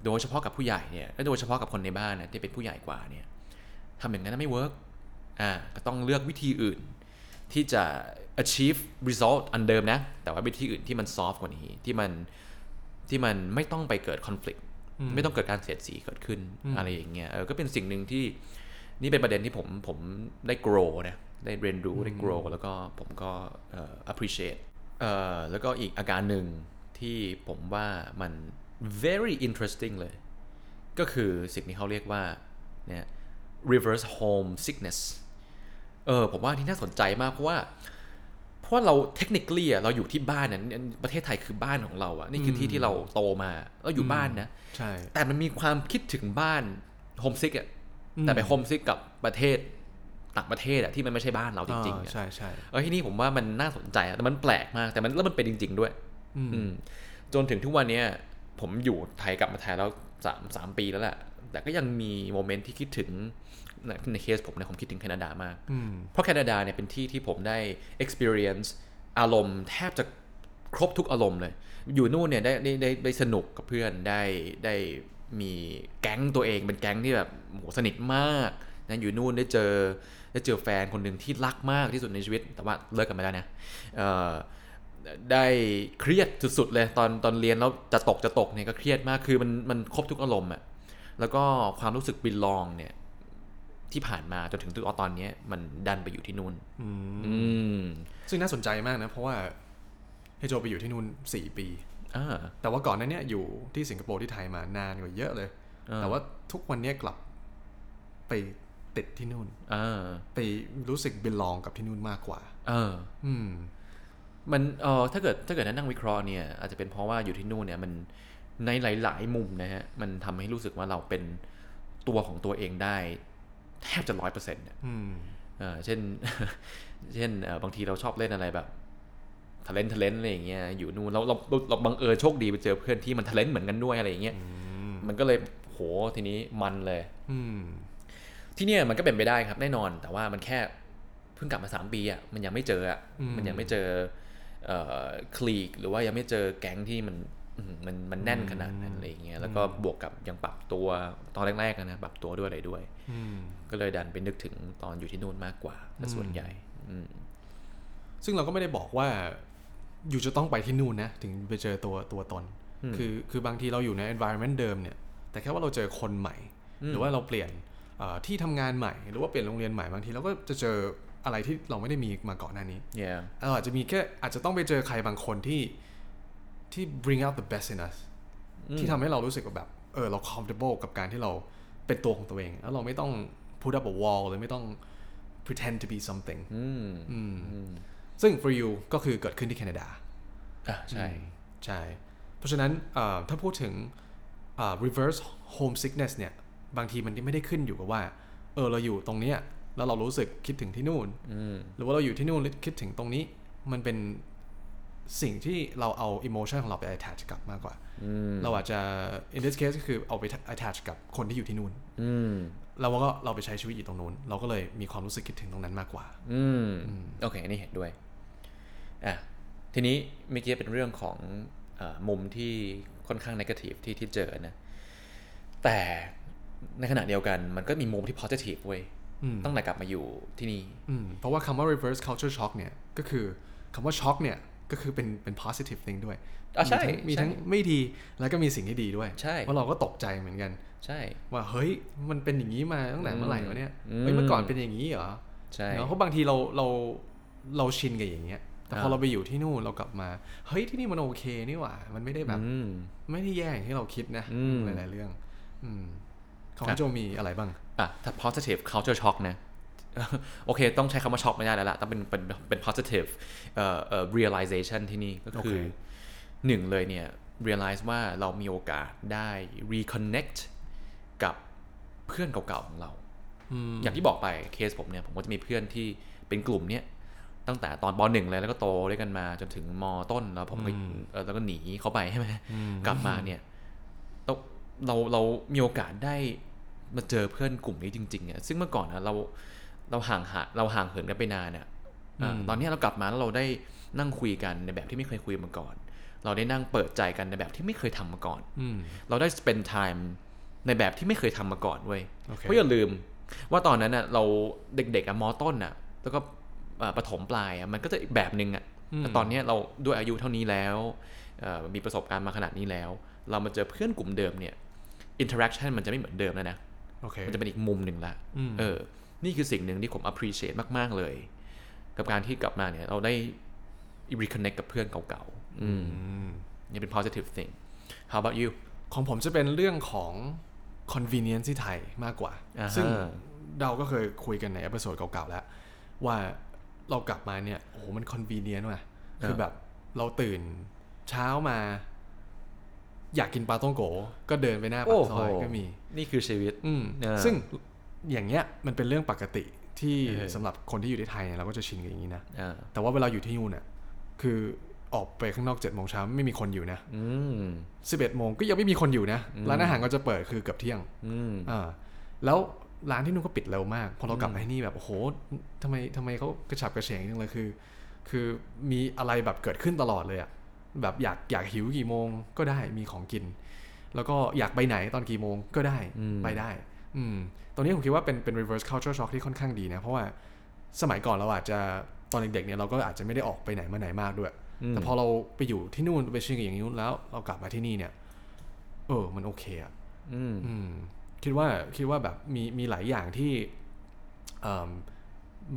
โดยเฉพาะกับผู้ใหญ่เนี่ยและโดยเฉพาะกับคนในบ้านนะที่เป็นผู้ใหญ่กว่าเนี่ยทำอย่างนั้นไม่ work อ่าก็ต้องเลือกวิธีอื่น ที่จะ achieve result อันเดิมนะ แต่ว่าวิธีอื่นที่มัน soft กว่านี้ที่มันที่มันไม่ต้องไปเกิด conflict ไม่ต้องเกิดการเสียดสีเกิดขึ้นอะไรอย่างเงี้ยเออก็เป็นสิ่งหนึ่งที่นี่เป็นประเด็นที่ผมผมได้ grow นะได้เรียนรู้ได้ grow แล้วก็ผมก็เอ่อ appreciate เอ่อแล้วก็อีกอาการหนึ่งที่ผมว่ามัน very interesting เลย ก็คือสิ่งที่เขาเรียกว่าเนี่ย reverse home sickness เออผมว่าที่น่าสนใจมากเพราะว่า เพราะว่าเรา technically อะเราอยู่ที่บ้านเนี่ยประเทศไทยคือบ้านของเราอะนี่คือที่ที่เราโตมาเราอยู่บ้านนะใช่แต่มันมีความคิดถึงบ้าน homesick อะแต่ไป homesick กับประเทศต่างประเทศอะที่มันไม่ใช่บ้านเราจริงๆอ่าอะใช่ใช่เออที่นี่ผมว่ามันน่าสนใจอะแต่มันแปลกมากแต่มันแล้วมันเป็นจริง ๆ ด้วย อืมอืมจนถึงทุกวันเนี้ย ผมอยู่ไทยกลับมาไทยแล้วสามสามปีแล้วแหละแต่ก็ยังมี moment ที่คิดถึงในในเคสผมเนี่ยผมคิดถึงแคนาดามากอืมเพราะแคนาดาเนี่ยเป็นที่ที่ผมได้ experience อารมณ์แทบจะครบทุกอารมณ์เลย อยู่นู่นเนี่ยได้ได้ได้ได้สนุกกับเพื่อนได้ได้มีแก๊งตัวเองเป็นแก๊งที่แบบโหสนิทมากนะอยู่นู่นได้เจอได้เจอแฟนคนหนึ่งที่รักมากที่สุดในชีวิต แต่ว่าเลิกกันไปแล้วนะเอ่อ ได้เครียดสุดๆเลยตอนตอนเรียนแล้วจะตกจะตกเนี่ยก็เครียดมากคือมันมันครบทุกอารมณ์อะแล้วก็ความรู้สึกบิลองเนี่ยที่ผ่านมาจนถึงตอนเนี้ยมันดันไปอยู่ที่นู่นอืมอืมซึ่งน่าสนใจมากนะ เพราะว่าเฮโจไปอยู่ที่นู่นสี่ปีอ่าแต่ว่าก่อนหนั้นเนี่ยอยู่ที่สิงคโปร์ที่ไทยมานานกว่าเยอะเลยอ่าแต่ว่าทุกวันเนี้ยกลับไปติดที่นู่นอ่าไปรู้สึกบิลองกับที่นู่นมากกว่า เออ อืม มันเออถ้าเกิดถ้าเกิดนั่งวิเคราะห์เนี่ยอาจจะเป็นเพราะว่าอยู่ที่นู่นเนี่ยมันในหลาย ๆ มุมนะฮะมันทำให้รู้สึกว่าเราเป็นตัวของตัวเองได้ แทบจะร้อยเปอร์เซ็นต์เนี่ยอืมเออเช่น เช่นเอ่อบางทีเราชอบเล่นอะไรแบบทะเลนทะเลนอะไรอย่างเงี้ยอยู่นู่นเราเราเราเราบังเอิญโชคดีไปเจอเพื่อนที่มันทะเลนเหมือนกันด้วยอะไรอย่างเงี้ยมันก็เลยโหทีนี้มันเลย อืมที่เนี่ยมันก็เป็นไปได้ครับแน่นอน แต่ว่ามันแค่เพิ่งกลับมาสามปีอะมันยังไม่เจออะอืมมันยังไม่เจอเอ่อ คลีกหรือว่ายังไม่เจอแก๊งที่มันอืมมันมันแน่นขนาดนั้นอะไรอย่างเงี้ยแล้วก็บวกกับยังปรับตัวตอนแรกๆอะนะปรับตัวด้วยอะไรด้วยอืมก็เลยดันไปนึกถึงตอนอยู่ที่นู่นมากกว่าแต่ส่วนใหญ่อืมซึ่งเราก็ไม่ได้บอกว่า อยู่จะต้องไปที่นู่นนะ ถึงไปเจอตัวตัวตนอืมคือคือบางทีเราอยู่ใน environment เดิมเนี่ย แต่แค่ว่าเราเจอคนใหม่ หรือว่าเราเปลี่ยนเอ่อที่ทำงานใหม่ หรือว่าเปลี่ยนโรงเรียนใหม่บางทีเราก็จะเจอ อะไรที่เราไม่ได้มีมาก่อนหน้านี้ yeah เราอาจจะมีแค่อาจจะต้องไปเจอใครบางคนที่ที่ bring out the best in us ที่ทำให้เรารู้สึกว่าแบบเออเรา comfortable กับการที่เราเป็นตัวของตัวเอง แล้วเราไม่ต้อง put up a wall หรือไม่ต้อง pretend to be something อืมอืมอืมซึ่ง for you ก็คือเกิดขึ้นที่แคนาดาอะใช่ใช่ เพราะฉะนั้นเอ่อถ้าพูดถึงเอ่อ reverse homesickness เนี่ย บางทีมันไม่ได้ขึ้นอยู่กับว่า เออเราอยู่ตรงเนี้ย แล้วเรารู้สึกคิดถึงที่นู่นอืมหรือว่าเราอยู่ที่นู่นแล้วคิดถึงตรงนี้ มันเป็นสิ่งที่เราเอา emotion ของเราไป attach กับมากกว่าอืมเราอาจจะ in this case ก็คือเอาไป attach กับคนที่อยู่ที่นู่นอืมแล้วก็เราไปใช้ชีวิตอยู่ตรงนู้น เราก็เลยมีความรู้สึกคิดถึงตรงนั้นมากกว่า อืมโอเคอันนี้เห็นด้วยอะทีนี้เมื่อกี้เป็นเรื่องของเออมุมที่ค่อนข้างนกาทีฟที่ที่เจอนะ แต่ในขณะเดียวกันมันก็มีมุมที่ positive เว้ยอืม ตั้งแต่กลับมาอยู่ที่นี่อืมเพราะว่าคำว่า reverse culture shock เนี่ยก็คือคำว่า shock เนี่ยก็คือเป็นเป็น positive thing ด้วยอะใช่มีทั้งมีทั้งใช่ไม่ดีแล้วก็มีสิ่งที่ดีด้วยใช่เพราะเราก็ตกใจเหมือนกัน ใช่ ว่าเฮ้ยมันเป็นอย่างนี้มาตั้งแต่เมื่อไหร่วะเนี่ยอืมเฮ้ยเมื่อก่อนเป็นอย่างนี้เหรอใช่เนอะเพราะบางทีเราเราเราชินกับอย่างเงี้ยแต่พออ่าเราไปอยู่ที่นู่นเรากลับมาเฮ้ยที่นี่มันโอเคนี่หว่า มันไม่ได้แบบอืมไม่ได้แย่อย่างที่เราคิดนะอืมหลายๆเรื่อง อืม ของครับโจมีอะไรบ้างอะถ้า positive culture shock นะโอเค ต้องใช้คำว่าช็อกไม่ได้แล้วล่ะต้องเป็นเป็นเป็น positive เอ่อเอ่อ realization ที่นี่ก็คือโอเคหนึ่งเลยเนี่ย realize ว่าเรามีโอกาสได้ reconnect กับเพื่อนเก่าๆของเราอืมอย่างที่บอกไปเคสผมเนี่ย ผมก็จะมีเพื่อนที่เป็นกลุ่มเนี้ยตั้งแต่ตอนปหนึ่งเลยแล้วก็โตด้วยกันมาจนถึงมต้นแล้วผมก็อืมเอ่อแล้วก็หนีเข้าไปใช่ไหมอืมกลับมาเนี่ยเรา เราเรามีโอกาสได้มาเจอเพื่อนกลุ่มนี้จริงๆอะซึ่งเมื่อก่อนนะเราเราห่างหาเราห่างเหินกันไปนานอะอ่าตอนเนี้ยเรากลับมาแล้วเราได้นั่งคุยกันในแบบที่ไม่เคยคุยมาก่อน เราได้นั่งเปิดใจกันในแบบที่ไม่เคยทำมาก่อนอืมเราได้ spend time ในแบบที่ไม่เคยทำมาก่อนเว้ยโอเคเพราะอย่าลืม ว่าตอนนั้นน่ะเราเด็กๆอะมอต้นอะ แล้วก็อ่าประถมปลายอะมันก็จะอีกแบบหนึ่งอะอืมแต่ตอนเนี้ยเราด้วยอายุเท่านี้แล้วเอ่อมีประสบการณ์มาขนาดนี้แล้ว เรามาเจอเพื่อนกลุ่มเดิมเนี่ย interaction มันจะไม่เหมือนเดิมแล้วนะโอเคมันจะเป็นอีกมุมหนึ่งละอืมเออ นี่คือสิ่งหนึ่งที่ผม appreciate มาก ๆ เลย กับการที่กลับมาเนี่ย เราได้ reconnect กับเพื่อนเก่าๆอืมอืมนี่เป็น positive thing how about you ของผมจะเป็นเรื่องของ convenience ที่ไทยมากกว่าอ่าฮะซึ่งเราก็เคยคุยกันใน episode เก่าๆแล้ว ว่าเรากลับมาเนี่ย โอ้โหมัน convenient ว่ะคือแบบเราตื่นเช้ามา อยากกินปาท่องโก๋ก็เดินไปหน้าปากซอยก็มีนี่คือชีวิต อืมเออซึ่งอย่างเงี้ยมันเป็นเรื่องปกติที่เออสำหรับคนที่อยู่ที่ไทยเนี่ยเราก็จะชินกับอย่างนี้นะอ่าแต่ว่าเวลาอยู่ที่นู่นเนี่ยคือออกไปข้างนอกเจ็ดโมงเช้าไม่มีคนอยู่นะอืมสิบเอ็ดโมงก็ยังไม่มีคนอยู่นะอืมร้านอาหารก็จะเปิดคือเกือบเที่ยงอืมอ่าแล้วร้านที่นู่นก็ปิดเร็วมาก พอเรากลับมาที่นี่แบบโอ้โหทำไมทำไมเขากระฉับกระเฉงจังเลยคือ คือมีอะไรแบบเกิดขึ้นตลอดเลยอะ แบบอยากอยากหิวกี่โมงก็ได้มีของกิน แล้วก็อยากไปไหนตอนกี่โมงก็ได้อืมไปได้ อืมตรงนี้ผมคิดว่าเป็นเป็น reverse culture shock ที่ค่อนข้างดีนะ เพราะว่าสมัยก่อนเราอาจจะตอนเด็กๆเนี่ยเราก็อาจจะไม่ได้ออกไปไหนมาไหนมากด้วย แต่พอเราไปอยู่ที่นู่นไปชินกับอย่างนู้นแล้วเรากลับมาที่นี่เนี่ย เออ มันโอเคอะอืมอืมคิดว่าคิดว่าแบบมีมีหลายอย่างที่เอิ่ม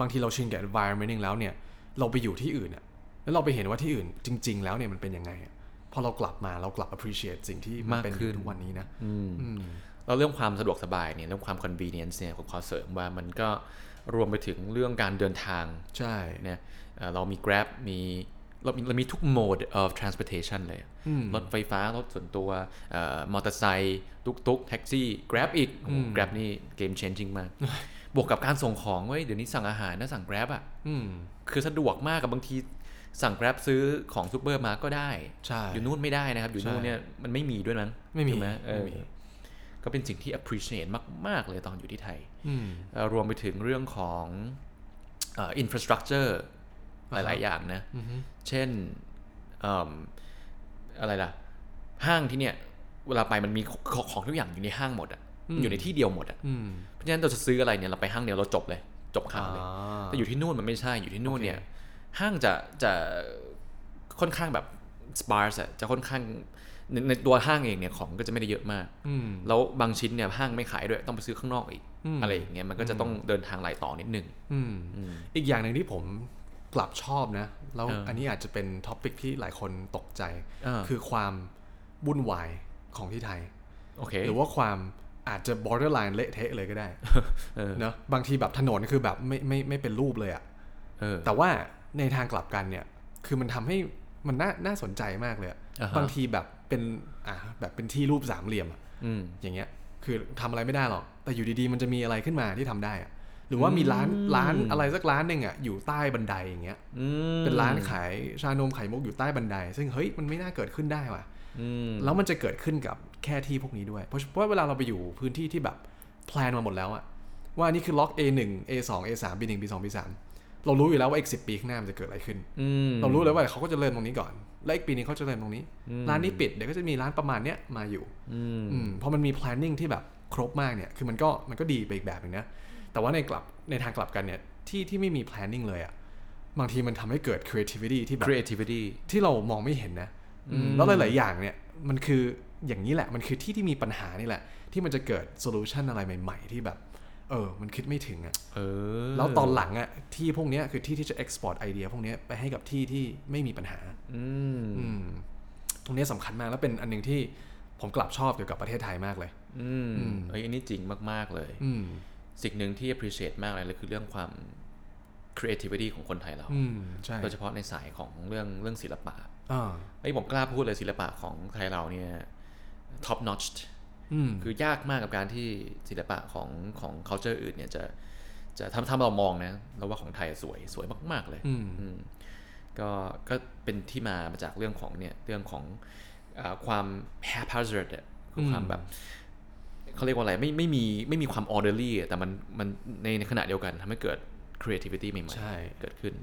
บางทีเราชินกับ environment นึงแล้วเนี่ย เราไปอยู่ที่อื่นอะ แล้วเราไปเห็นว่าที่อื่นจริง ๆ แล้วเนี่ยมันเป็นยังไงอะพอเรากลับมาเรากลับ appreciate สิ่งที่มันมากเป็นอขึ้นยู่ทุกวันนี้นะอืมอืมแล้วเรื่องความสะดวกสบายเนี่ยเรื่องความ convenience เนี่ยผมขอเสริมว่ามันก็รวมไปถึงเรื่องการเดินทางใช่เนี่ยเอ่อเรามี Grab มีเรามีเรามีทุก mode of transportation เลยอืมรถไฟฟ้า รถส่วนตัวเอ่อมอเตอร์ไซค์ตุกตุกแท็กซี่ Grab อีกโอ้โหอืม Grab นี่ game changing มาก บวกกับการส่งของเว้ย เดี๋ยวนี้สั่งอาหารนะสั่ง Grab อะอืมคือสะดวกมากกับบางที สั่ง Grab ซื้อของซูเปอร์มาก็ได้ใช่อยู่นู่นไม่ได้นะครับ อยู่นู่นใช่เนี่ยมันไม่มีด้วยมั้งไม่มีถูกไหมเออไม่มีก็เป็นสิ่งที่ appreciate มาก ๆ เลยตอนอยู่ที่ไทยอืมเอ่อรวมไปถึงเรื่องของเอ่อ infrastructure หลาย ๆ อย่างนะอือฮึเช่นเอิ่มอะไรล่ะ ห้างที่เนี่ย เวลาไปมันมีของของทุกอย่างอยู่ในห้างหมดอะอยู่ในที่เดียวหมดอะอืมเพราะฉะนั้นเราจะซื้ออะไรเนี่ยเราไปห้างเดียวเราจบเลย จบข่าวเลยอ่าแต่อยู่ที่นู่นมันไม่ใช่อยู่ที่นู่นโอเคเนี่ย ห้างจะจะค่อนข้างแบบ sparse อะจะค่อนข้างในในตัวห้างเองเนี่ยของก็จะไม่ได้เยอะมากอืมแล้วบางชิ้นเนี่ยห้างไม่ขายด้วยต้องไปซื้อข้างนอกอีกอืมอะไรอย่างเงี้ยมันก็จะต้องเดินทางหลายต่อนิดนึงอืมอืมอีกอย่างหนึ่งที่ผมกลับชอบนะ แล้วเอออัอันนี้อาจจะเป็น topic ที่หลายคนตกใจอ่าคือความวุ่นวายของที่ไทยโอเคหรือว่าความอาจจะ borderline เละเทะเลยก็ได้เออเนอะบางทีแบบถนนคือแบบไม่ไม่ไม่เป็นรูปเลยอะเออแต่ว่า ในทางกลับกันเนี่ย คือมันทำให้มันน่าน่าสนใจมากเลยอะอ่าฮะบางทีแบบเป็นอ่าแบบเป็นที่รูปสามเหลี่ยมอะอืมอย่างเงี้ย คือทำอะไรไม่ได้หรอก แต่อยู่ดีๆ มันจะมีอะไรขึ้นมาที่ทำได้อะหรือว่ามีร้านอืมร้านอะไรสักร้านหนึ่งอะอยู่ใต้บันไดอย่างเงี้ยอืมเป็นร้านขายชานมไข่มุกอยู่ใต้บันได ซึ่งเฮ้ยมันไม่น่าเกิดขึ้นได้ว่ะอืมแล้วมันจะเกิดขึ้นกับแค่ที่พวกนี้ด้วย เพราะเพราะว่าเวลาเราไปอยู่พื้นที่ที่แบบแพลนมาหมดแล้วอะว่าอันนี่คือล็อก A1 A2 A3 B1 B2 B3 เรารู้อยู่แล้วว่าอีกสิปีข้างหน้ามันจะเกิดอะไรขึ้นอืมเรารู้เลยว่าเขาก็จะเริ่มตรงนี้ก่อน และอีกปีนี้เขาจะเริ่มตรงนี้อืมร้านนี้ปิดเดี๋ยวก็จะมีร้านประมาณเนี้ยมาอยู่อืมอืมพอมันมี planning ที่แบบครบมากเนี่ยคือมันก็มันก็ดีไปอีกแบบหนึงนะแต่ว่าในกลับในทางกลับกันเนี่ยที่ที่ไม่มี planning เลยอะ่ะบางทีมันทำให้เกิด creativity ที่แบบ creativity ที่เรามองไม่เห็นนะแล้วหลาย ๆ อย่างเนี่ยมันคืออย่างนี้แหละมันคือที่ที่มีปัญหานี่แหละ ที่มันจะเกิด solution อะไรใหม่ ๆ ที่แบบ เออ มันคิดไม่ถึงอะเออแล้วตอนหลังอะที่พวกเนี้ยคือที่ที่จะ export idea พวกเนี้ยไปให้กับที่ที่ไม่มีปัญหา อืมอืมตรงเนี้ยสำคัญมากแล้วเป็นอันหนึ่งที่ผมกลับชอบเกี่ยวกับประเทศไทยมากเลย อืมเอ้ยอันนี้จริงมาก ๆ เลย อืมสิ่งหนึ่งที่ appreciate มากเลยเลยคือเรื่องความ creativity ของคนไทยเราอืมใช่โดยเฉพาะในสายของเรื่องเรื่องศิลปะอ่าไอ้ยผมกล้าพูดเลยศิลปะของไทยเราเนี่ย top notch อืม คือยากมากกับการที่ศิลปะของของ culture อื่นเนี่ยจะจะทำทำเรามองนะเราว่าของไทยสวยสวยมาก ๆ เลยอืมอืมก็ก็เป็นที่มามาจากเรื่องของเนี่ยเรื่องของอาความ haphazard อะคือความแบบเขาเรียกว่าอะไรไม่ไม่มีไม่มีความ orderly อะแต่มันมันในในขณะเดียวกันทำให้เกิด creativity ใหม่ใช่ๆเกิดขึ้น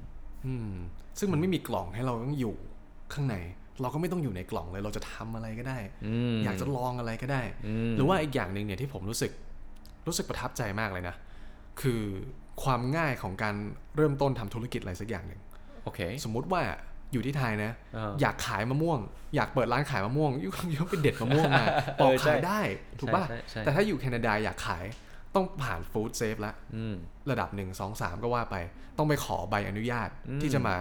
อืมซึ่งมันไม่มีกล่องให้เราต้องอยู่ข้างใน เราก็ไม่ต้องอยู่ในกล่องเลย เราจะทำอะไรก็ได้อืมอยากจะลองอะไรก็ได้ หรือว่าอีกอย่างหนึ่งเนี่ยที่ผมรู้สึกรู้สึกประทับใจมากเลยนะ คือความง่ายของการเริ่มต้นทำธุรกิจอะไรสักอย่างหนึ่งโอเค สมมุติว่าอยู่ที่ไทยนะเอออยากขายมะม่วง อยากเปิดร้านขายมะม่วงยุคยุคไปเด็ดมะม่วงมาปอกเออใช่ขายได้ถูกป่ะใช่ใช่แต่ถ้าอยู่แคนาดาอยากขายต้องผ่านฟู้ดเซฟละอืมระดับหนึ่งสองสามก็ว่าไป ต้องไปขอใบอนุญาตอืมที่จะมา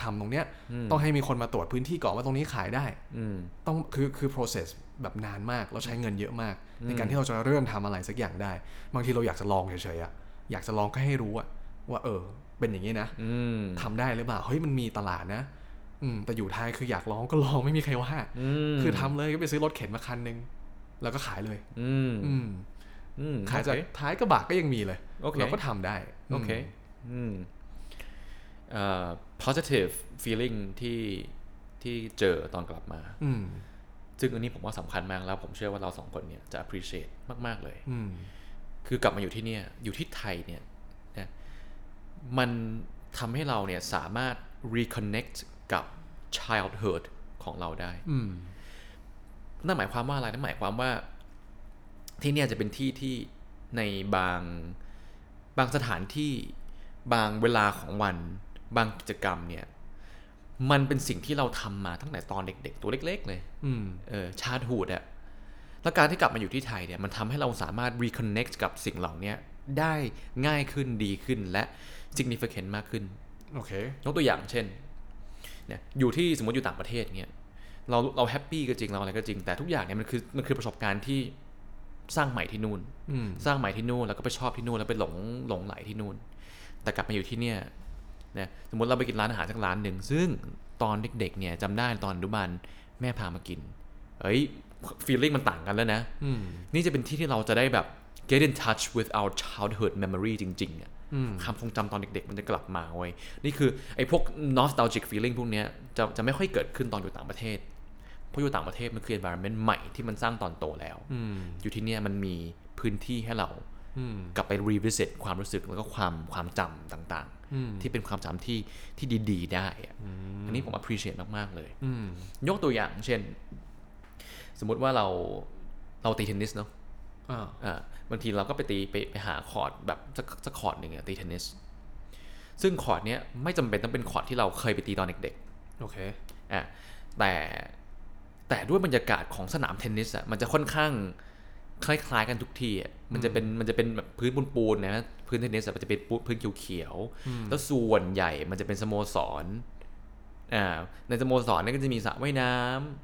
ทำตรงเนี้ยอืมต้องให้มีคนมาตรวจพื้นที่ก่อนว่าตรงนี้ขายได้อืมต้องคือคือ process แบบนานมากเราใช้เงินเยอะมาก ในการที่เราจะเริ่มทำอะไรสักอย่างได้ บางทีเราอยากจะลองเฉยๆอะอยากจะลองแค่ให้รู้อะว่าเออ เป็นอย่างนี้นะอืมทำได้หรือเปล่าเฮ้ยมันมีตลาดนะอืมแต่อยู่ไทยคืออยากลองก็ลองไม่มีใครว่าอืมคือทำเลยก็ไปซื้อรถเข็นมาคันหนึงแล้วก็ขายเลย อืมอืมอืมขายจากโอเคท้ายกระบะก็ยังมีเลยโอเคเราก็ทำได้โอเค อืมเอ่อ positive feeling ที่ที่เจอตอนกลับมาอืมซึ่งอันนี้ผมว่าสำคัญมากแล้ว ผมเชื่อว่าเราสองคนเนี่ยจะ appreciate มาก ๆ เลยอืมคือกลับมาอยู่ที่เนี่ยอยู่ที่ไทยเนี่ยนะมันทำให้เราเนี่ยสามารถ reconnect กับ childhood ของเราได้อืมนั่นหมายความว่าอะไรนั่นหมายความว่า ที่เนี่ยจะเป็นที่ที่ในบางบางสถานที่บางเวลาของวัน บางกิจกรรมเนี่ย มันเป็นสิ่งที่เราทำมาตั้งแต่ตอนเด็ก ๆ ตัวเล็ก ๆ เลย อืมเออชาติหูดอะแล้วการที่กลับมาอยู่ที่ไทยเนี่ยมันทำให้เราสามารถ reconnect กับสิ่งเหล่านี้ได้ง่ายขึ้นดีขึ้นและ significant มากขึ้นโอเคยกตัวอย่างเช่นเนี่ยอยู่ที่สมมติอยู่ต่างประเทศเนี่ยเราเราแฮปปี้ก็จริงเราอะไรก็จริงแต่ทุกอย่างเนี่ยมันคือมันคือประสบการณ์ที่สร้างใหม่ที่นู่นอืมสร้างใหม่ที่นู่นแล้วก็ไปชอบที่นู่นแล้วไปหลงหลงไหลที่นู่นแต่กลับมาอยู่ที่เนี่ย นะสมมติเราไปกินร้านอาหารสักร้านหนึ่งซึ่งตอนเด็กๆเนี่ยจำได้ตอนอนุบาลแม่พามากินเฮ้ยฟีลลิ่งมันต่างกันแล้วนะอืมนี่จะเป็นที่ที่เราจะได้แบบ get in touch with our childhood memory จริงๆอะอืมความทรงจำตอนเด็กๆ มันจะกลับมาเว้ยนี่คือไอ้พวก nostalgic feeling พวกเนี้ยจะจะไม่ค่อยเกิดขึ้นตอนอยู่ต่างประเทศ เพราะอยู่ต่างประเทศมันคือ environment ใหม่ที่มันสร้างตอนโตแล้วอืมอยู่ที่เนี่ยมันมีพื้นที่ให้เราอืมกลับไป revisit ความรู้สึกแล้วก็ความความจำต่างอืมๆ ที่เป็นความจำที่ที่ดีๆ ได้อะอันนี้ผม appreciate มาก ๆ เลยอืมยกตัวอย่างเช่น สมมุติว่าเราเราตีเทนนิสเนาะอ่าอ่าบางทีเราก็ไปตีไปไปหาคอร์ตแบบสักสักคอร์ตหนึ่งอะตีเทนนิสซึ่งคอร์ตเนี้ยไม่จำเป็นต้องเป็นคอร์ตที่เราเคยไปตีตอนเด็กโอเคๆอะ แต่แต่ด้วยบรรยากาศของสนามเทนนิสอะมันจะค่อนข้าง คล้ายๆกันทุกที่อะมันจะเป็นมันจะเป็นแบบพื้นปูนๆนะพื้นเทนนิสอะมันจะเป็นปูนพื้นเขียวๆแล้วส่วนใหญ่มันจะเป็นสโมสรอ่าในสโมสรเนี่ยก็จะมีสระว่ายน้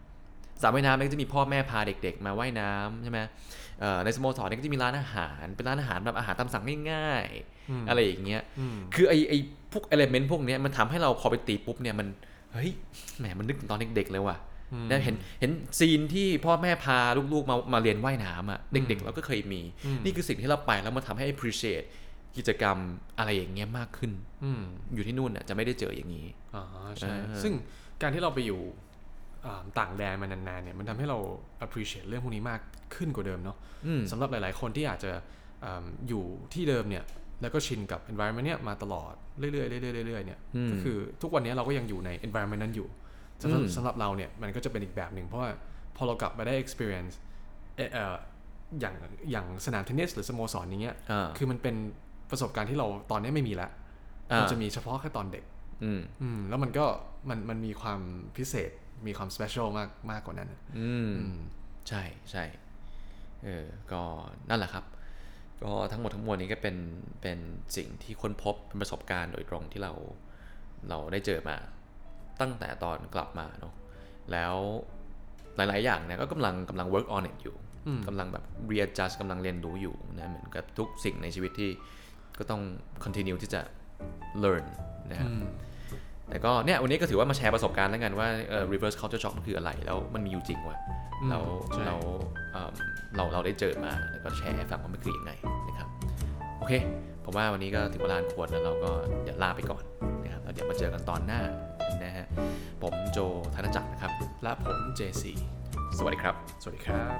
ำสระว่ายน้ำเนี่ยก็จะมีพ่อแม่พาเด็ก ๆ มาว่ายน้ำใช่ไหมเอ่อในสโมสรเนี่ยก็จะมีร้านอาหาร เป็นร้านอาหารแบบอาหารตามสั่งง่ายๆอะไรอย่างเงี้ยอืมคือไอไอพวกเอลเมนต์พวกเนี้ยมันทำให้เราพอไปตีปุ๊บเนี่ยมันเฮ้ยแหมมันนึกถึงตอนเด็กๆเลยว่ะ แล้วเห็นเห็นซีนที่พ่อแม่พาลูกๆมามาเรียนว่ายน้ำอะเด็กๆเราก็เคยมี นี่คือสิ่งที่เราไปแล้วมันทำให้ appreciate กิจกรรมอะไรอย่างเงี้ยมากขึ้นอืมอยู่ที่นู่นน่ะจะไม่ได้เจออย่างนี้อ่าใช่อ่าซึ่งการที่เราไปอยู่อ่าต่างแดนมานานๆเนี่ยมันทำให้เรา appreciate เรื่องพวกนี้มากขึ้นกว่าเดิมเนาะอืมสำหรับหลายๆคนที่อาจจะอ่าอยู่ที่เดิมเนี่ยแล้วก็ชินกับ environment เนี่ยมาตลอดเรื่อยๆเรื่อยๆเรื่อยๆเนี่ยอืมก็คือทุกวันนี้เราก็ยังอยู่ใน environment นั้นอยู่ สำหรับอืมสำหรับเราเนี่ยมันก็จะเป็นอีกแบบหนึ่งเพราะว่าพอเรากลับมาได้ experience เอ่อเอ่ออย่างอย่างสนามเทนนิสหรือสโมสรอย่างเงี้ยอ่าคือมันเป็นประสบการณ์ที่เราตอนนี้ไม่มีแล้วอ่ามันจะมีเฉพาะแค่ตอนเด็กอืมอืมแล้วมันก็มันมันมีความพิเศษมีความสเปเชียลมากมากกว่านั้น อืมใช่ใช่เออก็นั่นแหละครับ ก็ทั้งหมดทั้งมวลนี้ก็เป็นเป็นสิ่งที่ค้นพบเป็นประสบการณ์โดยตรงที่เราเราได้เจอมา ตั้งแต่ตอนกลับมาเนาะแล้วหลาย ๆ อย่างเนี่ยก็กำลังกำลัง work on it อยู่กำลังแบบ readjust กำลังเรียนรู้อยู่นะเหมือนกับทุกสิ่งในชีวิตที่ก็ต้อง continue ที่จะ learn นะครับแต่ก็เนี่ยวันนี้ก็ถือว่ามาแชร์ประสบการณ์แล้วกันว่าเอ่อ reverse culture shock มันคืออะไร แล้วมันมีอยู่จริงว่ะอืมเราใช่เราเอิ่มเราเราได้เจอมาแล้วก็แชร์ให้ฟังว่ามันคือยังไงนะครับ โอเค ผมว่าวันนี้ก็ถึงเวลาควรแล้วเราก็อย่าลาไปก่อนนะครับแล้วเดี๋ยวมาเจอกันตอนหน้านะฮะผมโจธนจักรนะครับ และผม JC สวัสดีครับ สวัสดีครับ